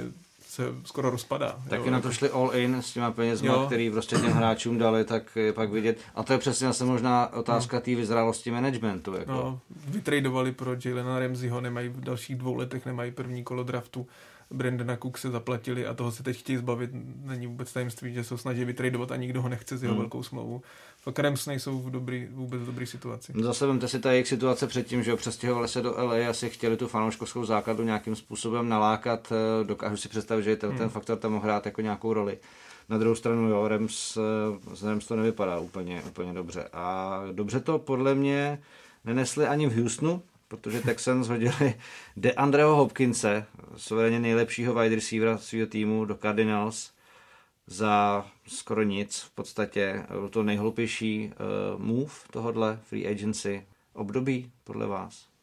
se skoro rozpadá. Taky jo, na to šli all in s těma penězma, jo. který prostě těm hráčům dali, tak je pak vidět. A to je přesně zase možná otázka no. té vyzrálosti managementu. Jako. No, vytradovali pro Jalena Ramseyho, nemají v dalších dvou letech nemají první kolo draftu. Brandona Cook se zaplatili a toho se teď chtějí zbavit. Není vůbec tajemství, že se snaží vytradovat a nikdo ho nechce z jeho hmm. velkou smlouvu. Fakt Rams nejsou v dobrý, vůbec v dobré situaci. No zase vemte si ta jejich situace předtím, že přestěhovali se do LA, asi chtěli tu fanouškovskou základu nějakým způsobem nalákat. Eh, dokážu si představit, že ten, hmm. ten faktor tam mohl hrát jako nějakou roli. Na druhou stranu, jo, Rams, z eh, Rams to nevypadá úplně, úplně dobře. A dobře to podle mě nenesli ani v Houstonu, protože Texans hodili De Andreho Hopkinse, suverénně nejlepšího wide receivera svého týmu do Cardinals. za skoro nic. V podstatě byl to nejhloupější uh, move tohodle free agency období, podle vás?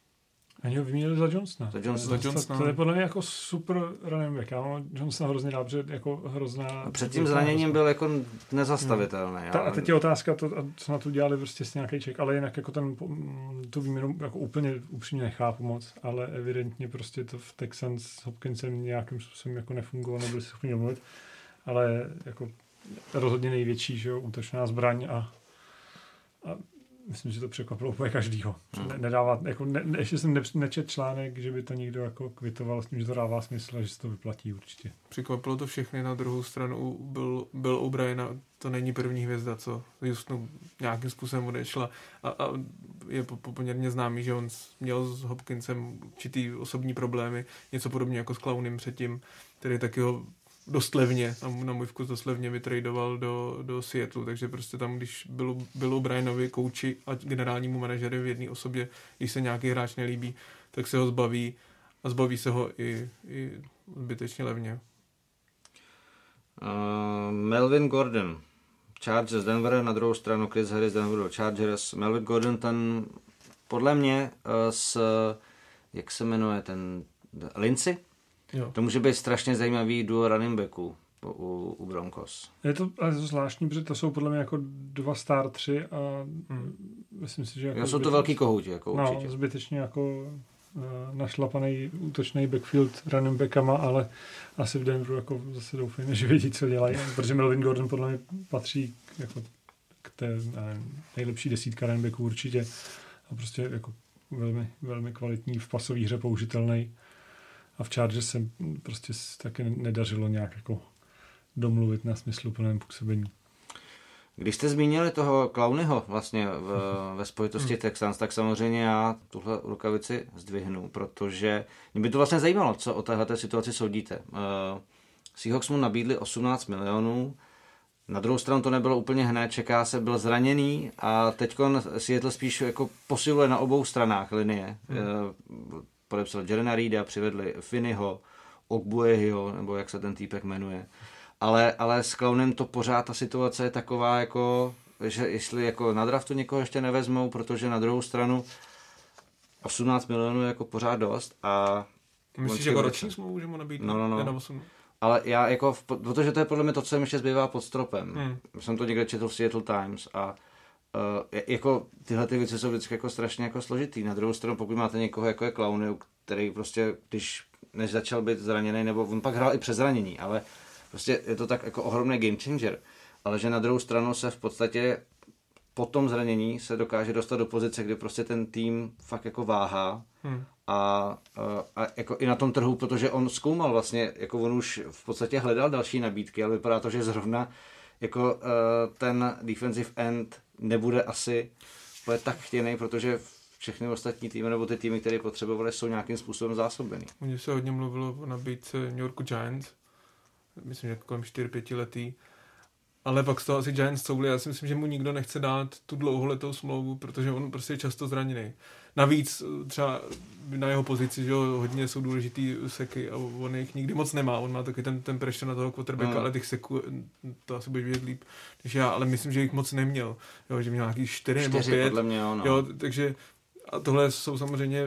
Ani ho vyměnili za Johnsona. Za Johnsona. Za Johnsona. To, to, je podle mě jako super running back. Já mám Johnsona hrozně protože jako hrozná... A před tím zraněním byl jako nezastavitelný. Hmm. Ta, a teď je otázka, to, co na to dělali prostě s nějaký ček, ale jinak jako ten, tu výměnu jako úplně upřímně nechápu moc, ale evidentně prostě to v Texans s Hopkinsem nějakým způsobem jako nefungovalo, nebyli schopni domluvit, ale jako rozhodně největší, že jo, útočná zbraň a, a myslím, že to překvapilo úplně každýho. Hmm. Ne, nedává, jako ne, ne, ještě jsem ne, nečet článek, že by to někdo jako kvitoval s tím, že to dává smysl a že se to vyplatí určitě. Překvapilo to všechny, na druhou stranu byl, byl O'Brien to není první hvězda, co Justnu nějakým způsobem odešla a, a je po, poměrně známý, že on měl s Hopkinsem určitý osobní problémy, něco podobně jako s Clownem předtím, který taky ho dost levně, na, na můj vkus dost levně vytradoval do, do Seattle, takže prostě tam, když bylo, bylo Brianovi kouči a generálnímu manažeru v jedné osobě, když se nějaký hráč nelíbí, tak se ho zbaví a zbaví se ho i, i zbytečně levně. Uh, Melvin Gordon, Chargers Denver, na druhou stranu Chris Harris Denver Chargers. Melvin Gordon ten podle mě uh, s, jak se jmenuje ten, Lindsay? Jo. To může být strašně zajímavý duo running backů u, u Broncos. Je to ale to zvláštní, protože to jsou podle mě jako dva star tři a hmm. myslím si, že jako jo, jsou to velký kohouti, jako no, určitě. zbytečně jako uh, našlapaný útočný backfield running backama, ale asi v Denveru jako zase doufejme, že vědí, co dělají, *laughs* protože Melvin Gordon podle mě patří jako k té nevím, nejlepší desítka running backů určitě a prostě jako velmi, velmi kvalitní v pasové hře použitelný a v Chargers se prostě taky nedařilo nějak jako domluvit na plném působení. Když jste zmínili toho Clownyho vlastně v, *laughs* ve spojitosti hmm. Texans, tak samozřejmě já tuhle rukavici zdvihnu, protože mě by to vlastně zajímalo, co o téhle situaci soudíte. Uh, Seahawks mu nabídli 18 milionů, na druhou stranu to nebylo úplně hned, čeká se, byl zraněný a teď Seattle spíš jako posiluje na obou stranách linie. Hmm. Podepsal Jerena Reeda, přivedli Finneyho, Ogbuehyho, nebo jak se ten týpek jmenuje. Ale, ale s Clownem to pořád ta situace je taková, jako, že jestli jako na draftu někoho ještě nevezmou, protože na druhou stranu 18 milionů je jako pořád dost a Myslíš, že jako roční smlouvu, že mu nabít? No, no, no. Ale já jako, protože to je podle mě to, co jim ještě zbývá pod stropem. Hmm. Jsem to někde četl v Seattle Times a uh, jako tyhle ty věci jsou vždycky jako strašně jako složitý. Na druhou stranu, pokud máte někoho jako je Clowny, který prostě, když než začal být zraněný, nebo on pak hrál i přes zranění, ale prostě je to tak jako ohromný game changer. Ale že na druhou stranu se v podstatě po tom zranění se dokáže dostat do pozice, kdy prostě ten tým fakt jako váhá hmm. a, a, a jako i na tom trhu, protože on zkoumal vlastně, jako on už v podstatě hledal další nabídky, ale vypadá to, že zrovna jako uh, ten defensive end nebude asi bude tak chtěný, protože všechny ostatní týmy nebo ty týmy, které potřebovali, jsou nějakým způsobem zásobený. Mně se hodně mluvilo o nabídce New Yorku Giants, myslím, že kolem 4-5 letý, ale pak z toho asi Giants couvli. Já si myslím, že mu nikdo nechce dát tu dlouholetou smlouvu, protože on prostě je často zraněný. Navíc třeba na jeho pozici, že hodně jsou důležitý seky a on jich nikdy moc nemá. On má taky ten, ten pressure na toho quarterbacka, no. ale těch seků, to asi budeš vidět líp než já, ale myslím, že jich moc neměl. Jo, že měl nějaký čtyři, čtyři nebo pět. Mě, no. jo, takže a tohle jsou samozřejmě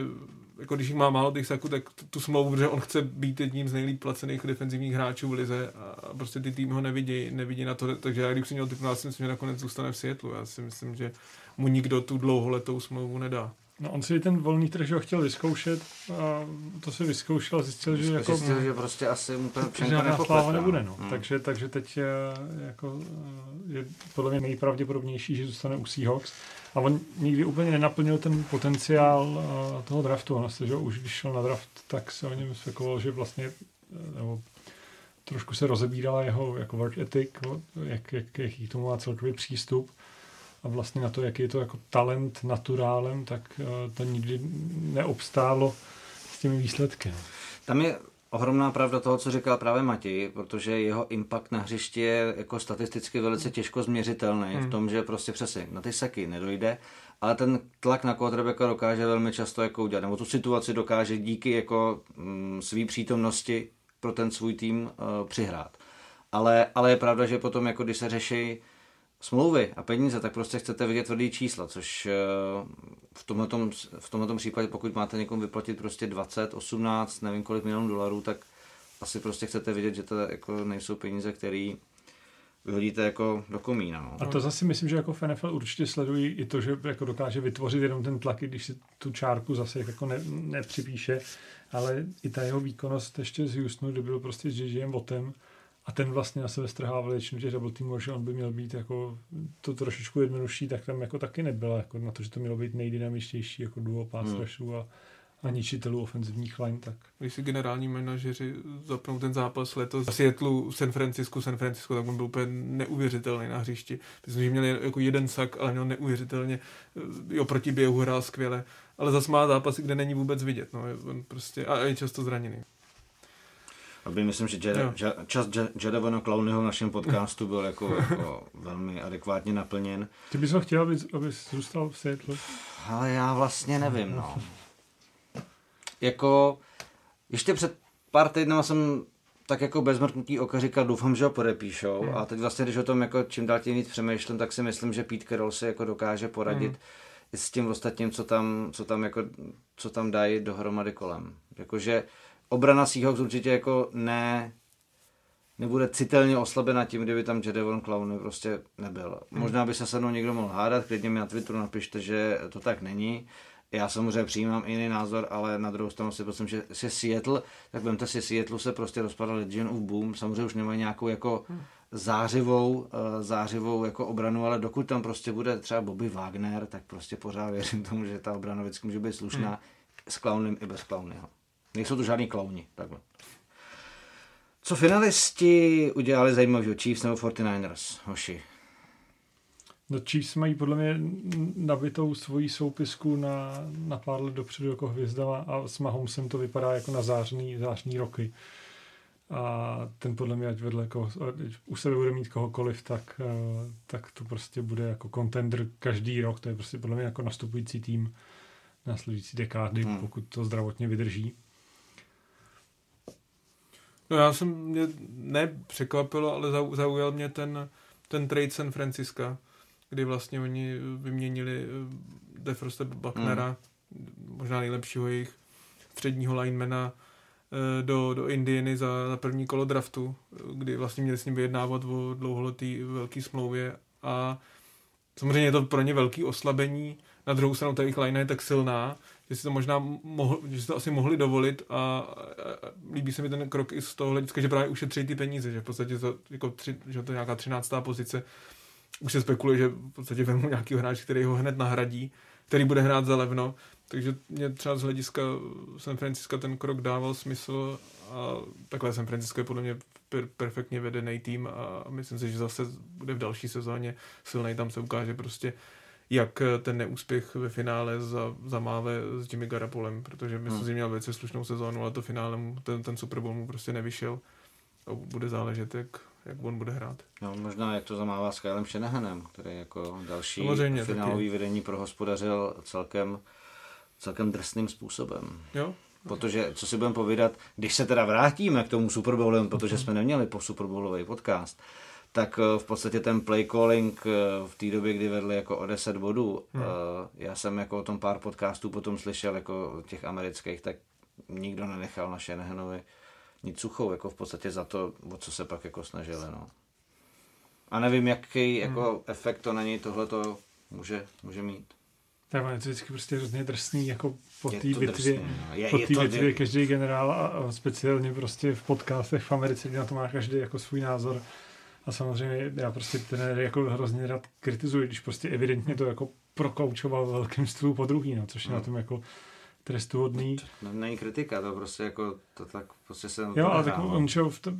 jako když jich má málo těch saků, tak tu smlouvu, protože on chce být jedním z nejlíp placených defenzivních hráčů v lize a prostě ty týmy ho nevidí, nevidí na to, takže já když si měl typ, já si myslím, že nakonec zůstane v Seattle. Já si myslím, že mu nikdo tu dlouholetou smlouvu nedá. No on si ten volný trh ho chtěl vyzkoušet a to si vyzkoušel a zjistil, že jako... Zjistil, že prostě asi mu ten žádná sláva nebude, no. Hmm. Takže, takže teď je, jako, je podle mě nejpravděpodobnější, že zůstane u Seahawks. A on nikdy úplně nenaplnil ten potenciál toho draftu. On se, že už když šel na draft, tak se o něm spekuloval, že vlastně nebo trošku se rozebírala jeho jako work ethic, jak, jak, jaký k tomu má celkový přístup a vlastně na to, jaký je to jako talent naturálem, tak eh, to nikdy neobstálo s těmi výsledky. No. Tam je ohromná pravda toho, co říkal právě Matěj, protože jeho impact na hřišti je jako statisticky velice těžko změřitelný hmm. v tom, že prostě přesně na ty seky nedojde, ale ten tlak na quarterbacka dokáže velmi často jako udělat, nebo tu situaci dokáže díky jako mm, svý přítomnosti pro ten svůj tým uh, přihrát. ale, ale je pravda, že potom, jako když se řeší smlouvy a peníze, tak prostě chcete vidět tvrdý čísla, což eh, v tomhle, v tomhle případě, pokud máte někomu vyplatit prostě 20, 18, nevím kolik milionů dolarů, tak asi prostě chcete vidět, že to jako nejsou peníze, které vyhodíte jako do komína. No. A to zase myslím, že jako v NFL určitě sledují i to, že jako dokáže vytvořit jenom ten tlak, když si tu čárku zase jako ne, nepřipíše, ale i ta jeho výkonnost ještě z Houstonu, kdy byl prostě s J.J. Wattem a ten vlastně na sebe strhával většinu těch double teamů, že on by měl být jako to trošičku jednodušší, tak tam jako taky nebyla, jako na to, že to mělo být nejdynamičtější jako duo pass hmm. a a ničitelů ofenzivních line, tak. Když si generální manažeři zapnou ten zápas letos v Seattleu, San Francisco, San Francisco, tak on byl úplně neuvěřitelný na hřišti. Myslím, že měl jako jeden sak, ale měl neuvěřitelně, jo, proti běhu hrál skvěle, ale zase má zápasy, kde není vůbec vidět, no, on prostě, a je často zraněný. Aby myslím, že Jed, čas Jadavana Clownyho v našem podcastu byl jako, jako velmi adekvátně naplněn. Ty bys ho chtěl, aby, aby zůstal v Seattle? Ale já vlastně nevím, no jako ještě před pár týdnama jsem tak jako bez mrknutí oka říkal, doufám, že ho podepíšou. Hmm. A teď vlastně, když o tom jako čím dál tím víc přemýšlím, tak si myslím, že Pete Carroll si jako dokáže poradit hmm. i s tím ostatním, co tam, co tam, jako, co tam dají dohromady kolem. Jakože obrana Seahawks určitě jako ne, nebude citelně oslabena tím, kdyby tam Jadevon Clown prostě nebyl. Hmm. Možná by se se mnou někdo mohl hádat, klidně mi na Twitteru napište, že to tak není. Já samozřejmě přijímám jiný názor, ale na druhou stranu si myslím, že si Seattle, tak vemte si Seattle se prostě rozpadal Legion of Boom, samozřejmě už nemají nějakou jako zářivou, eh, zářivou jako obranu, ale dokud tam prostě bude třeba Bobby Wagner, tak prostě pořád věřím tomu, že ta obrana vždycky může být slušná hmm. s klaunem i bez klaunyho. Nejsou to žádní klauni, takhle. Co finalisti udělali zajímavého Chiefs nebo 49ers, hoši? No Chiefs mají podle mě nabitou svoji soupisku na, na pár let dopředu jako hvězdama a s Mahomesem to vypadá jako na zářný, zářný roky. A ten podle mě, ať vedle jako, u sebe bude mít kohokoliv, tak, eh, tak to prostě bude jako contender každý rok. To je prostě podle mě jako nastupující tým následující dekády, hmm. pokud to zdravotně vydrží. No já jsem, mě nepřekvapilo, ale zaujal mě ten, ten trade San Francisca, kdy vlastně oni vyměnili eh, Defrosta Bucknera, mm. možná nejlepšího jejich středního linemana, eh, do, do Indiany za, za první kolo draftu, kdy vlastně měli s ním vyjednávat o dlouholetý velký smlouvě a samozřejmě je to pro ně velký oslabení, na druhou stranu ta jejich line je tak silná, že si to možná mohl, že si to asi mohli dovolit a, a, a líbí se mi ten krok i z toho hlediska, že právě ušetří ty peníze, že v podstatě to, jako tři, že to je nějaká třináctá pozice, už se spekuluje, že v podstatě vemu nějaký hráč, který ho hned nahradí, který bude hrát za levno. Takže mě třeba z hlediska San Francisco ten krok dával smysl a takhle San Francisco je podle mě per, perfektně vedený tým a myslím si, že zase bude v další sezóně silný. Tam se ukáže prostě, jak ten neúspěch ve finále za, zamáve s Jimmy Garapolem, protože myslím, hmm. že měl velice slušnou sezónu, ale to finále mu, ten, ten Super Bowl mu prostě nevyšel. A bude záležet, jak, jak on bude hrát. No, možná jak to zamává s Kylem Shanahanem, který jako další Samozřejmě, finálový taky. vedení prohospodařil celkem, celkem drsným způsobem. Jo, Protože, co si budeme povídat, když se teda vrátíme k tomu Super Bowlu, protože jsme neměli po Super Bowlový podcast, tak eh, v podstatě ten play calling eh, v té době, kdy vedli jako o 10 bodů, hmm. Eh, já jsem jako o tom pár podcastů potom slyšel jako těch amerických, tak nikdo nenechal na Shanahanovi nic suchou, jako v podstatě za to, o co se pak jako snažili, no. A nevím, jaký hmm. jako efekt to na něj tohleto může, může mít. Tak je to vždycky prostě hrozně drsný, jako po té bitvě, no. je, po té bitvě každý generál a, a speciálně prostě v podcastech v Americe, kde na to má každý jako svůj názor. A samozřejmě já prostě ten jako hrozně rád kritizuji, když prostě evidentně to jako prokoučoval velkým stůl po druhý, no, což je hmm. na tom jako trestuhodný. No, není kritika, to prostě jako, to tak prostě se Jo, ale tak on v, to,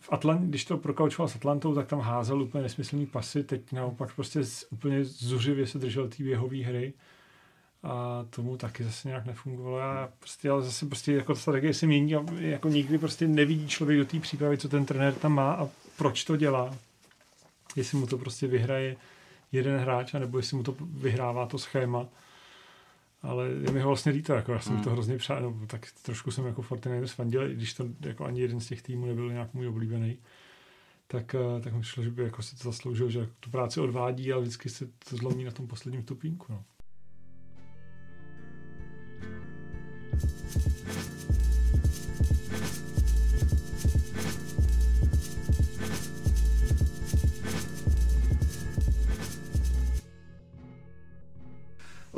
v Atlant, když to prokaučoval s Atlantou, tak tam házel úplně nesmyslný pasy, teď naopak prostě z, úplně zuřivě se držel té běhové hry a tomu taky zase nějak nefungovalo. Já prostě, ale zase prostě jako strategie se mění a jako nikdy prostě nevidí člověk do té přípravy, co ten trenér tam má a proč to dělá. Jestli mu to prostě vyhraje jeden hráč, nebo jestli mu to vyhrává to schéma ale je mi ho vlastně líto, jako já jsem hmm. to hrozně přál, no, tak trošku jsem jako 49ers fandil, když to jako ani jeden z těch týmů nebyl nějak můj oblíbený. tak, eh, tak mi šlo, že by jako si to zasloužil, že tu práci odvádí, ale vždycky se to zlomí na tom posledním stupínku. No.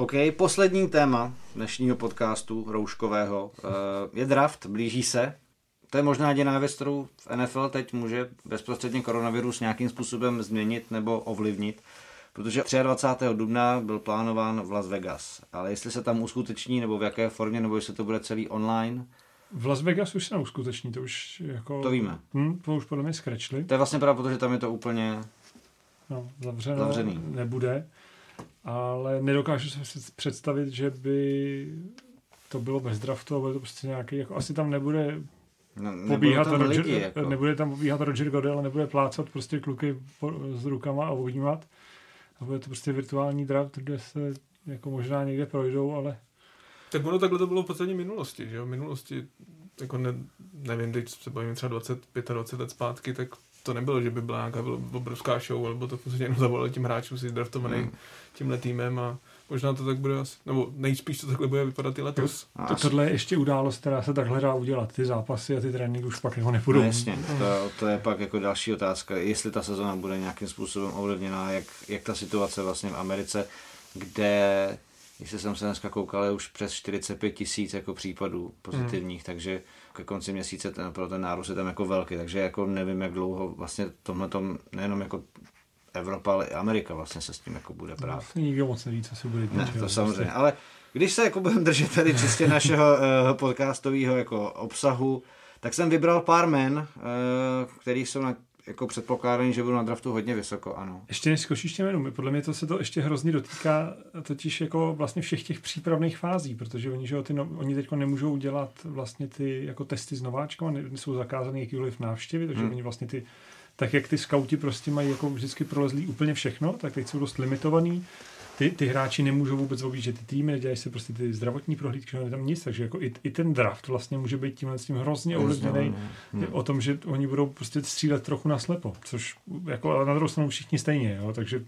OK, poslední téma dnešního podcastu rouškového eh, je draft, blíží se. To je možná jediná věc, kterou v NFL teď může bezprostředně koronavirus nějakým způsobem změnit nebo ovlivnit, protože 23. dubna byl plánován v Las Vegas, ale jestli se tam uskuteční nebo v jaké formě, nebo jestli to bude celý online, v Las Vegas už se neuskuteční, to už jako... To víme. Hm, to už podle mě skrečli. To je vlastně pravda, protože tam je to úplně no, zavřeno, zavřený. Nebude ale nedokážu si představit, že by to bylo bez draftu, ale to prostě nějaký, jako asi tam nebude no, pobíhat tam Roger, lidi, jako. nebude tam pobíhat Roger Godel, nebude plácat prostě kluky po, s rukama a objímat. A bude to prostě virtuální draft, kde se jako možná někde projdou, ale... Tak ono takhle to bylo v podstatě minulosti, že jo? V minulosti, jako ne, nevím, teď se bavíme třeba 25 20 let zpátky, tak to nebylo, že by byla nějaká obrovská show, nebo to prostě jenom zavolali tím hráčům si draftovaný hmm. tímhle týmem a možná to tak bude asi, nebo nejspíš to takhle bude vypadat i letos. To, tohle je ještě událost, která se takhle dá udělat. Ty zápasy a ty tréninky už pak jako nepůjdou. No, jasně, to, to, je pak jako další otázka, jestli ta sezona bude nějakým způsobem ovlivněná, jak, jak ta situace vlastně v Americe, kde jestli jsem se dneska koukal, je už přes 45 tisíc jako případů pozitivních, hmm. takže ke konci měsíce ten, pro ten nárůst je tam jako velký, takže jako nevím, jak dlouho vlastně tomhle tom, nejenom jako Evropa, ale i Amerika vlastně se s tím jako bude prát. Vlastně nikdo moc neví, co se bude dít. Ne, to samozřejmě, vlastně. ale když se jako budeme držet tady čistě našeho uh, *laughs* podcastového jako obsahu, tak jsem vybral pár men, uh, který jsou na jako předpokládání, že budou na draftu hodně vysoko, ano. Ještě než skočíš těm jmenům, podle mě to se to ještě hrozně dotýká totiž jako vlastně všech těch přípravných fází, protože oni, že ty no, oni teď nemůžou dělat vlastně ty jako testy s nováčkama, jsou zakázané jakýkoliv návštěvy, takže hmm. oni vlastně ty tak jak ty skauti prostě mají jako vždycky prolezlý úplně všechno, tak teď jsou dost limitovaný ty, ty hráči nemůžou vůbec objíždět ty týmy, nedělají se prostě ty zdravotní prohlídky, že tam nic, takže jako i, i ten draft vlastně může být tímhle s tím hrozně ovlivněný no. o tom, že oni budou prostě střílet trochu na slepo, což jako na druhou stranu všichni stejně, jo, takže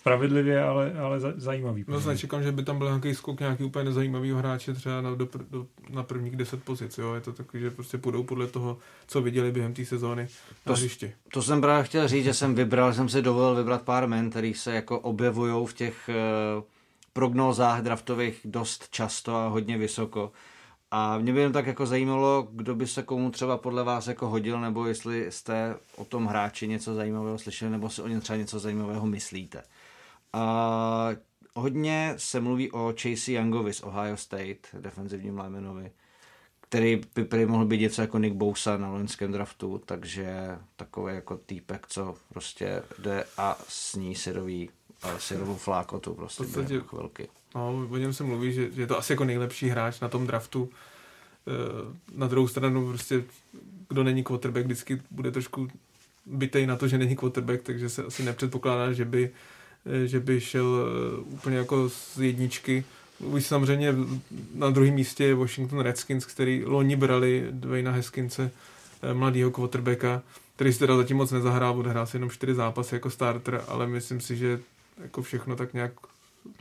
spravedlivě, ale, ale zajímavý. No, nečekám, že by tam byl nějaký skok nějaký úplně nezajímavý hráče třeba na, do, do, na prvních deset pozic. Jo? Je to takový, že prostě půjdou podle toho, co viděli během té sezóny na to, hřišti. To jsem právě chtěl říct, že jsem vybral, jsem si dovolil vybrat pár men, který se jako objevují v těch uh, prognózách draftových dost často a hodně vysoko. A mě by jen tak jako zajímalo, kdo by se komu třeba podle vás jako hodil, nebo jestli jste o tom hráči něco zajímavého slyšeli, nebo si o něm třeba něco zajímavého myslíte. A hodně se mluví o Chase Youngovi z Ohio State, defenzivním linemanovi, který by prý mohl být něco jako Nick Bosa na loňském draftu, takže takový jako týpek, co prostě jde a sní syrový, syrovou flákotu prostě podstatě, jako velký. No, o něm se mluví, že, že je to asi jako nejlepší hráč na tom draftu. E, na druhou stranu prostě kdo není quarterback, vždycky bude trošku bytej na to, že není quarterback, takže se asi nepředpokládá, že by Eh, že by šel eh, úplně jako z jedničky. Už samozřejmě na druhém místě je Washington Redskins, který loni brali Dwayna Heskince, eh, mladého quarterbacka, který si teda zatím moc nezahrál, bude si jenom čtyři zápasy jako starter, ale myslím si, že jako všechno tak nějak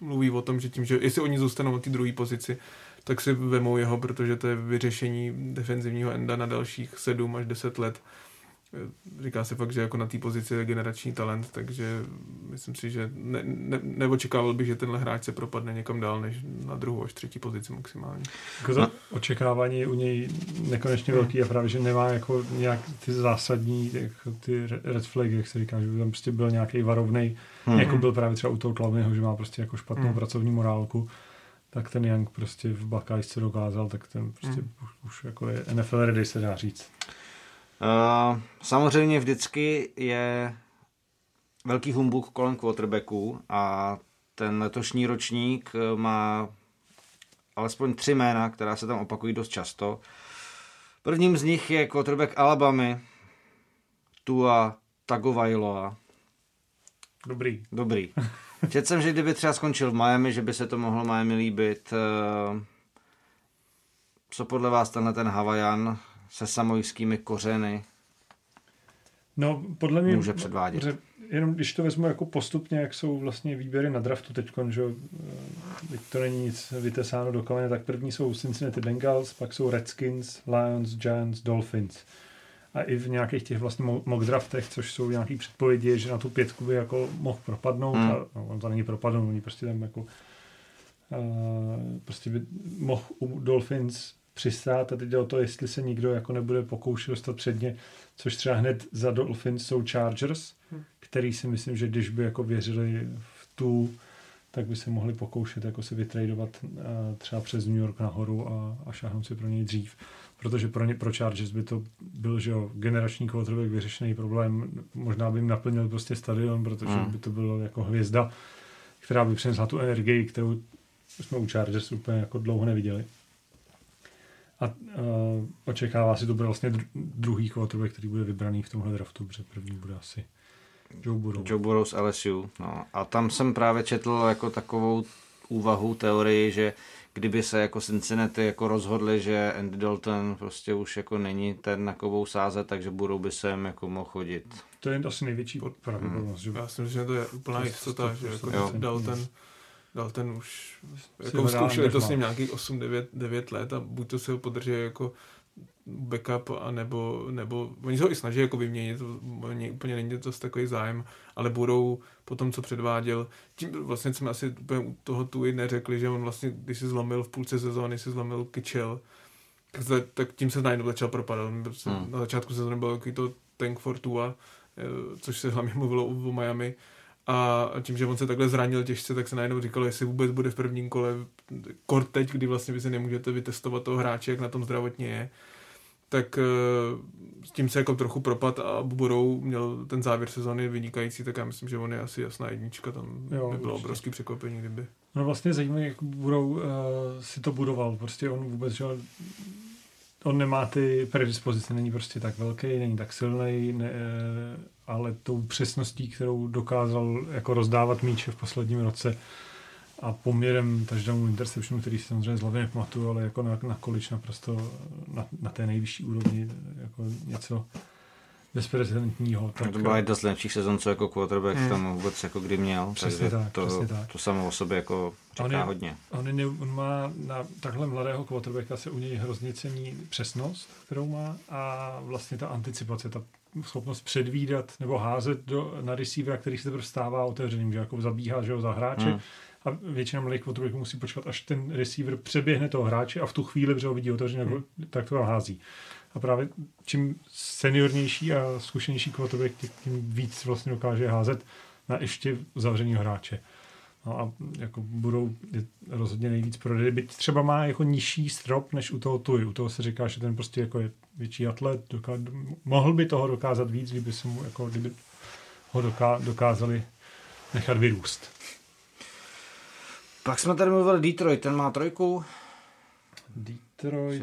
mluví o tom, že tím, že jestli oni zůstanou na té druhé pozici, tak si vemou jeho, protože to je vyřešení defenzivního enda na dalších 7 až 10 let říká se fakt, že jako na té pozici je generační talent, takže myslím si, že ne, ne, neočekával bych, že tenhle hráč se propadne někam dál než na druhou až třetí pozici maximálně. Jako to očekávání u něj nekonečně velký a právě, že nemá jako nějak ty zásadní jako ty red flagy, jak se říká, že by tam prostě byl nějaký varovný, hmm. jako byl právě třeba u toho Klaunyho, že má prostě jako špatnou hmm. pracovní morálku tak ten Young prostě v se dokázal, tak ten prostě hmm. už, už jako je NFL ready, se dá říct. Uh, samozřejmě vždycky je velký humbuk kolem quarterbacků a ten letošní ročník eh, má alespoň tři jména, která se tam opakují dost často. Prvním z nich je quarterback Alabamy, Tua Tagovailoa. Dobrý. Dobrý. Četl jsem, že kdyby třeba skončil v Miami, že by se to mohlo Miami líbit. Eh, co podle vás tenhle ten Havajan se samojskými kořeny. No, podle mě... může předvádět. Že, jenom když to vezmu jako postupně, jak jsou vlastně výběry na draftu teď, že teď to není nic vytesáno do kamene, tak první jsou Cincinnati Bengals, pak jsou Redskins, Lions, Giants, Dolphins. A i v nějakých těch vlastně mock draftech, což jsou nějaký předpovědi, že na tu pětku by jako mohl propadnout, hmm. a no, on to není propadnout, oni prostě tam jako uh, prostě by mohl u Dolphins přistát a teď jde o to, jestli se nikdo jako nebude pokoušet dostat předně, což třeba hned za Dolphins jsou Chargers, hmm. který si myslím, že když by jako věřili v tu, tak by se mohli pokoušet jako se vytradovat uh, třeba přes New York nahoru a, a šáhnout si pro něj dřív. Protože pro, ně, pro Chargers by to byl že jo, generační quarterback vyřešený problém. Možná by jim naplnil prostě stadion, protože hmm. by to bylo jako hvězda, která by přinesla tu energii, kterou jsme u Chargers úplně jako dlouho neviděli. A uh, očekává si to bude vlastně druhý quarterback, který bude vybraný v tomhle draftu, protože první bude asi Joe Burrow. Joe Burrow z LSU. No. A tam jsem právě četl jako takovou úvahu, teorii, že kdyby se jako Cincinnati jako rozhodli, že Andy Dalton prostě už jako není ten na kovou sázet, takže budou by sem jako mohl chodit. To je asi největší pravděpodobnost. Hmm. Já si myslím, že to je úplná jistota, že jako Dalton dal ten už, jako zkoušeli to s ním nějakých 8, 9, 9 let a buď to se ho podrží jako backup, a nebo, nebo oni se ho i snaží jako vyměnit, oni úplně není to takový zájem, ale budou po tom, co předváděl, tím vlastně jsme asi úplně u toho tu i neřekli, že on vlastně, když se zlomil v půlce sezóny, se zlomil kyčel, tak, tak tím se najednou začal propadat. Hmm. Na začátku sezóny byl takový to tank for Tua, eh, což se hlavně mluvilo o Miami, a tím, že on se takhle zranil těžce, tak se najednou říkalo, jestli vůbec bude v prvním kole kort teď, kdy vlastně vy si nemůžete vytestovat toho hráče, jak na tom zdravotně je. Tak eh, s tím se jako trochu propad a Buborou měl ten závěr sezóny vynikající, tak já myslím, že on je asi jasná jednička, tam jo, by bylo určitě. obrovský překvapení, kdyby. No vlastně zajímavé, jak budou uh, si to budoval, prostě on vůbec, že on nemá ty predispozice, není prostě tak velký, není tak silný, ne, ale tou přesností, kterou dokázal jako rozdávat míče v posledním roce a poměrem touchdownu interceptionu, který si samozřejmě z hlavy nepamatuju, ale jako na, na količ naprosto na, na té nejvyšší úrovni jako něco bezprecedentního. Tak, to byla jedna z lepších sezon, co jako quarterback hmm. tam vůbec jako kdy měl. Přesně tak, to, přesně tak. to samo o sobě jako říká on je, hodně. On, je, on má na takhle mladého quarterbacka se u něj hrozně cení přesnost, kterou má a vlastně ta anticipace, ta schopnost předvídat nebo házet do, na receivera, který se teprve stává otevřeným, že jako zabíhá že ho za hráče hmm. a většina mladých quarterbacků musí počkat, až ten receiver přeběhne toho hráče a v tu chvíli, protože ho vidí otevřený, hmm. tak to hází. A právě čím seniornější a zkušenější quarterback, tím víc vlastně dokáže házet na ještě zavřeného hráče. No a jako budou rozhodně nejvíc prodej. Byť třeba má jako nižší strop než u toho tuj. U toho se říká, že ten prostě jako je větší atlet. Doká- mohl by toho dokázat víc, kdyby, se mu, jako, kdyby ho doká- dokázali nechat vyrůst. Pak jsme tady mluvili Detroit, ten má trojku. Detroit.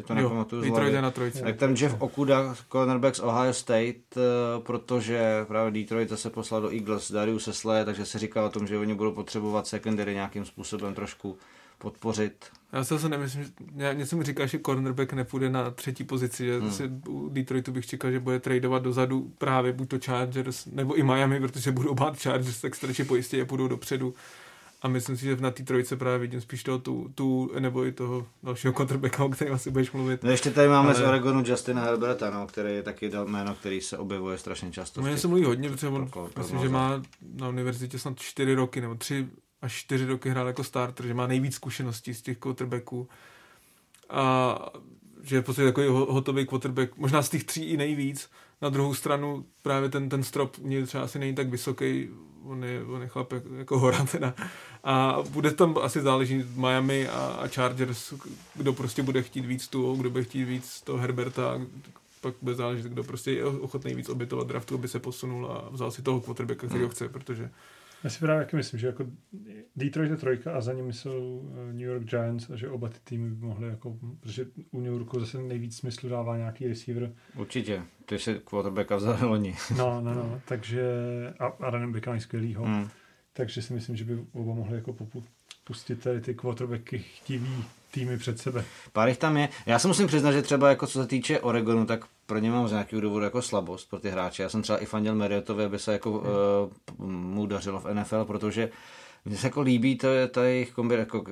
To nepamatuju Detroit je na trojce. Tak ten Jeff Okuda, cornerback z Ohio State, eh, protože právě Detroit zase poslal do Eagles Darius Sesle, takže se říká o tom, že oni budou potřebovat secondary nějakým způsobem trošku podpořit. Já se zase nemyslím, že něco mi říká, že cornerback nepůjde na třetí pozici, že hmm. si u Detroitu bych čekal, že bude tradovat dozadu právě buď to Chargers nebo i Miami, protože budou bát Chargers, tak strašně pojistě a půjdou dopředu. A myslím si, že na té trojice právě vidím spíš toho tu, tu nebo i toho dalšího quarterbacka, o kterém asi budeš mluvit. No ještě tady máme Ale... z Oregonu Justina Herberta, no, který je taky jméno, který se objevuje strašně často. Mně se mluví hodně, protože on, myslím, že má na univerzitě snad čtyři roky, nebo tři až čtyři roky hrál jako starter, že má nejvíc zkušeností z těch quarterbacků. A že je v podstatě takový hotový quarterback, možná z těch tří i nejvíc. Na druhou stranu právě ten, ten strop u něj třeba asi není tak vysoký, on je, on je chlap jako, jako hora teda. A bude tam asi záleží Miami a, a Chargers, kdo prostě bude chtít víc tu, kdo bude chtít víc toho Herberta, pak bude záležet, kdo prostě je ochotný víc obětovat draftu, aby se posunul a vzal si toho quarterbacka, který ho chce, protože já si právě myslím, že jako Detroit je trojka a za nimi jsou eh, New York Giants a že oba ty týmy by mohly jako, protože u New Yorku zase nejvíc smyslu dává nějaký receiver. Určitě, ty si quarterbacka vzali *laughs* loni. No, no, no, takže a, a running backa skvělýho. Hmm. Takže si myslím, že by oba mohli jako poput, pustit tady ty quarterbacky chtivý týmy před sebe. Pár jich tam je. Já se musím přiznat, že třeba jako co se týče Oregonu, tak pro ně mám z nějakého důvodu jako slabost pro ty hráče. Já jsem třeba i fandil Marriotovi, aby se jako hmm. uh, mu dařilo v NFL, protože mně se jako líbí to, to jejich kombi, jako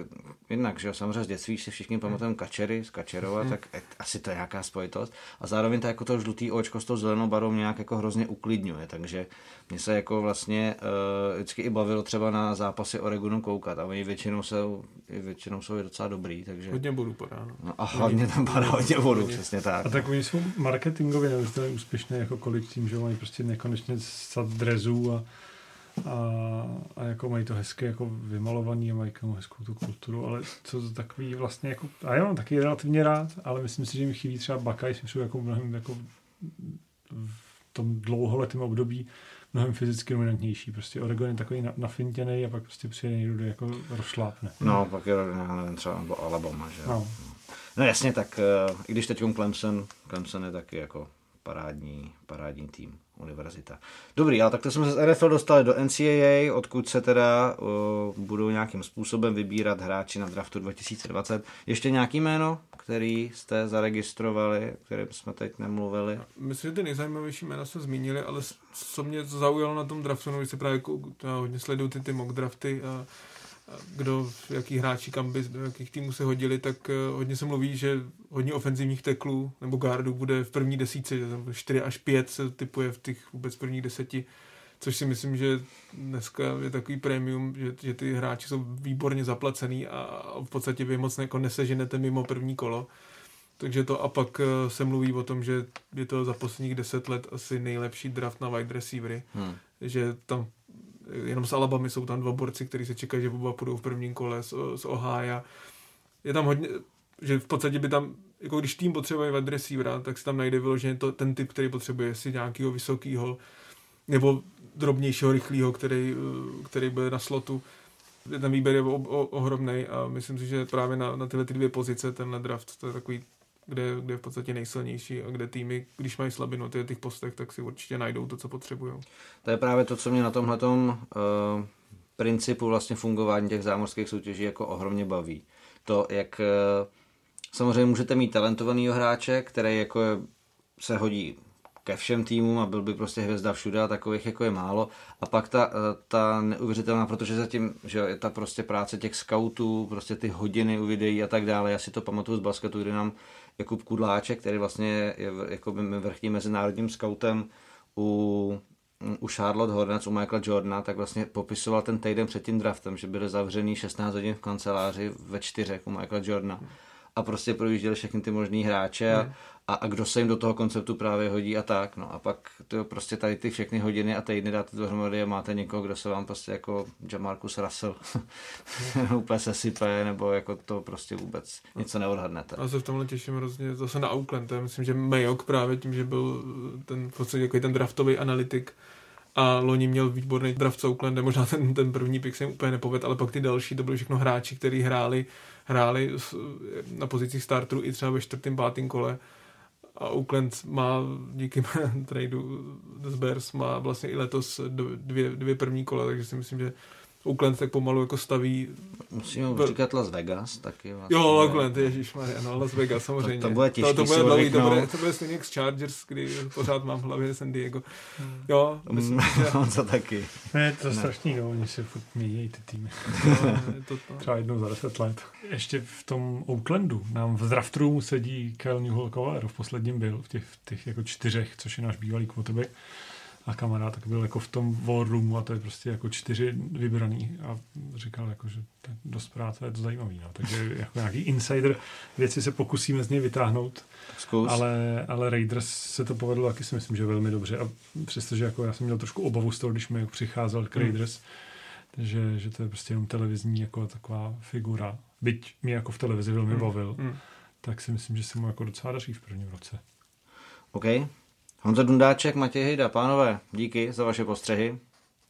jednak, že jo, samozřejmě z dětství si všichni pamatujeme kačery z Kačerova, hmm. tak asi to je nějaká spojitost. A zároveň to jako to žlutý očko s tou zelenou barou nějak jako hrozně uklidňuje, takže mě se jako vlastně uh, vždycky i bavilo třeba na zápasy Oregonu koukat a oni většinou jsou, většinou jsou docela dobrý, takže... Hodně bodů padá, no. no a hlavně tam padá hodně bodů, přesně tak. A tak oni jsou marketingově neuvěřitelně úspěšné jako kolik tím, že mají prostě nekonečně sad drezů a a, a jako mají to hezké jako vymalovaný a mají jako hezkou tu kulturu, ale co to takový vlastně jako, a já mám taky relativně rád, ale myslím si, že mi chybí třeba Bakaj, jsou jako mnohem jako v tom dlouholetém období mnohem fyzicky dominantnější. Prostě Oregon je takový nafintěný a pak prostě přijde někdo, jako rozšlápne. No, pak je, nevím, třeba nebo Alabama, že no. no jasně, tak uh, i když teď Clemson, Clemson je taky jako parádní, parádní tým univerzita. Dobrý, ale takto jsme se z NFL dostali do NCAA, odkud se teda uh, budou nějakým způsobem vybírat hráči na draftu 2020. Ještě nějaký jméno, který jste zaregistrovali, kterým jsme teď nemluvili? Myslím, že ty nejzajímavější jména jsme zmínili, ale co mě zaujalo na tom draftu, no, se právě hodně sleduju ty, ty mock drafty a kdo, jaký hráči kam by, do jakých týmů se hodili, tak uh, hodně se mluví, že hodně ofenzivních teklů nebo gardů bude v první desíce, že tam 4 až 5 se typuje v těch vůbec prvních deseti, což si myslím, že dneska je takový premium, že, že ty hráči jsou výborně zaplacený a v podstatě vy moc jako neseženete mimo první kolo. Takže to a pak uh, se mluví o tom, že je to za posledních deset let asi nejlepší draft na wide receivery, hmm. že tam jenom z Alabamy jsou tam dva borci, kteří se čekají, že oba půjdou v prvním kole z, z Ohio. Je tam hodně, že v podstatě by tam, jako když tým potřebuje wide receivera, tak se tam najde vyloženě to, ten typ, který potřebuje, si nějakého vysokého nebo drobnějšího, rychlého, který, který bude na slotu. Ten výběr je o, o, ohromný a myslím si, že právě na, na tyhle ty dvě pozice ten draft, to je takový kde, kde je v podstatě nejsilnější a kde týmy, když mají slabinu ty těch postech, tak si určitě najdou to, co potřebují. To je právě to, co mě na tomhle uh, principu vlastně fungování těch zámořských soutěží jako ohromně baví. To, jak uh, samozřejmě můžete mít talentovanýho hráče, který jako je, se hodí ke všem týmům a byl by prostě hvězda všude a takových jako je málo. A pak ta, eh, ta neuvěřitelná, protože zatím, že je ta prostě práce těch scoutů, prostě ty hodiny u videí a tak dále. Já si to pamatuju z basketu, kdy nám Jakub Kudláček, který vlastně je jako vrchním mezinárodním scoutem u, u Charlotte Hornets, u Michaela Jordana, tak vlastně popisoval ten týden před tím draftem, že byli zavřený 16 hodin v kanceláři ve čtyřech u Michaela Jordana. A prostě projížděli všechny ty možný hráče a, hmm a, a kdo se jim do toho konceptu právě hodí a tak. No a pak to prostě tady ty všechny hodiny a týdny dáte dohromady a máte někoho, kdo se vám prostě jako Jamarcus Russell *laughs* úplně se sype, nebo jako to prostě vůbec něco neodhadnete. A se v tomhle těším hrozně zase na Oakland. Já myslím, že Mayok právě tím, že byl ten v podstatě jako ten draftový analytik, a loni měl výborný draft s Oaklandem, možná ten, ten první pick se jim úplně nepovedl, ale pak ty další, to byly všechno hráči, kteří hráli, hráli na pozicích startru i třeba ve čtvrtém, pátém kole a Oakland má díky *laughs* tradu z Bears má vlastně i letos dvě, dvě první kola, takže si myslím, že Oakland tak pomalu jako staví... Musíme v... říkat Las Vegas taky vlastně. Jo, Oakland, ježišmarja, no Las Vegas samozřejmě. To, to bude těžký to, to bude nový, to bude, to bude stejně jak s Chargers, kdy pořád mám v hlavě San Diego. Hmm. Jo, myslím, že... *laughs* No, to taky. Ne, to je strašný, no, oni se furt mění ty týmy. No, to, to. *laughs* Třeba jednou za deset let. Ještě v tom Oaklandu nám v draft roomu sedí Kel Newhall v posledním byl, v těch, v těch jako čtyřech, což je náš bývalý quarterback a kamarád tak byl jako v tom war roomu a to je prostě jako čtyři vybraný a říkal jako, že to je dost práce, je to zajímavý. No. Takže jako nějaký insider věci se pokusíme z něj vytáhnout. Ale, ale Raiders se to povedlo taky si myslím, že velmi dobře a přestože jako já jsem měl trošku obavu z toho, když mi přicházel k hmm. Raiders, mm. že, že to je prostě jenom televizní jako taková figura. Byť mě jako v televizi velmi mm. bavil, mm. tak si myslím, že se mu jako docela daří v prvním roce. OK, Honza Dundáček, Matěj Hejda, pánové, díky za vaše postřehy.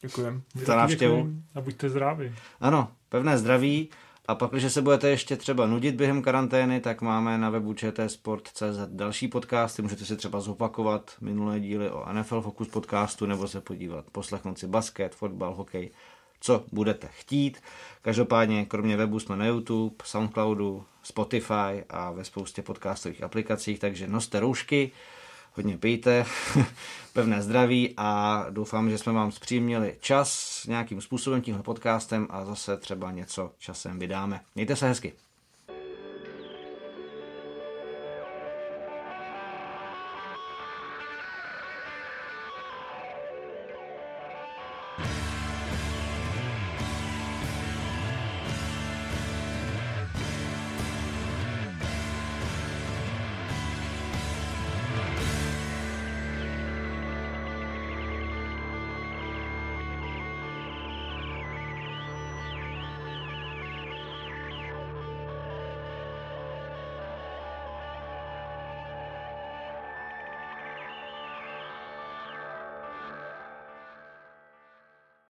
Děkujem. Za návštěvu. A buďte zdraví. Ano, pevné zdraví. A pak, když se budete ještě třeba nudit během karantény, tak máme na webu čtsport.cz další podcasty. Můžete si třeba zopakovat minulé díly o NFL Focus podcastu nebo se podívat, poslechnout si basket, fotbal, hokej, co budete chtít. Každopádně, kromě webu jsme na YouTube, Soundcloudu, Spotify a ve spoustě podcastových aplikacích, takže noste roušky, hodně pijte, *laughs* pevné zdraví a doufám, že jsme vám zpříjemnili čas nějakým způsobem tímhle podcastem a zase třeba něco časem vydáme. Mějte se hezky.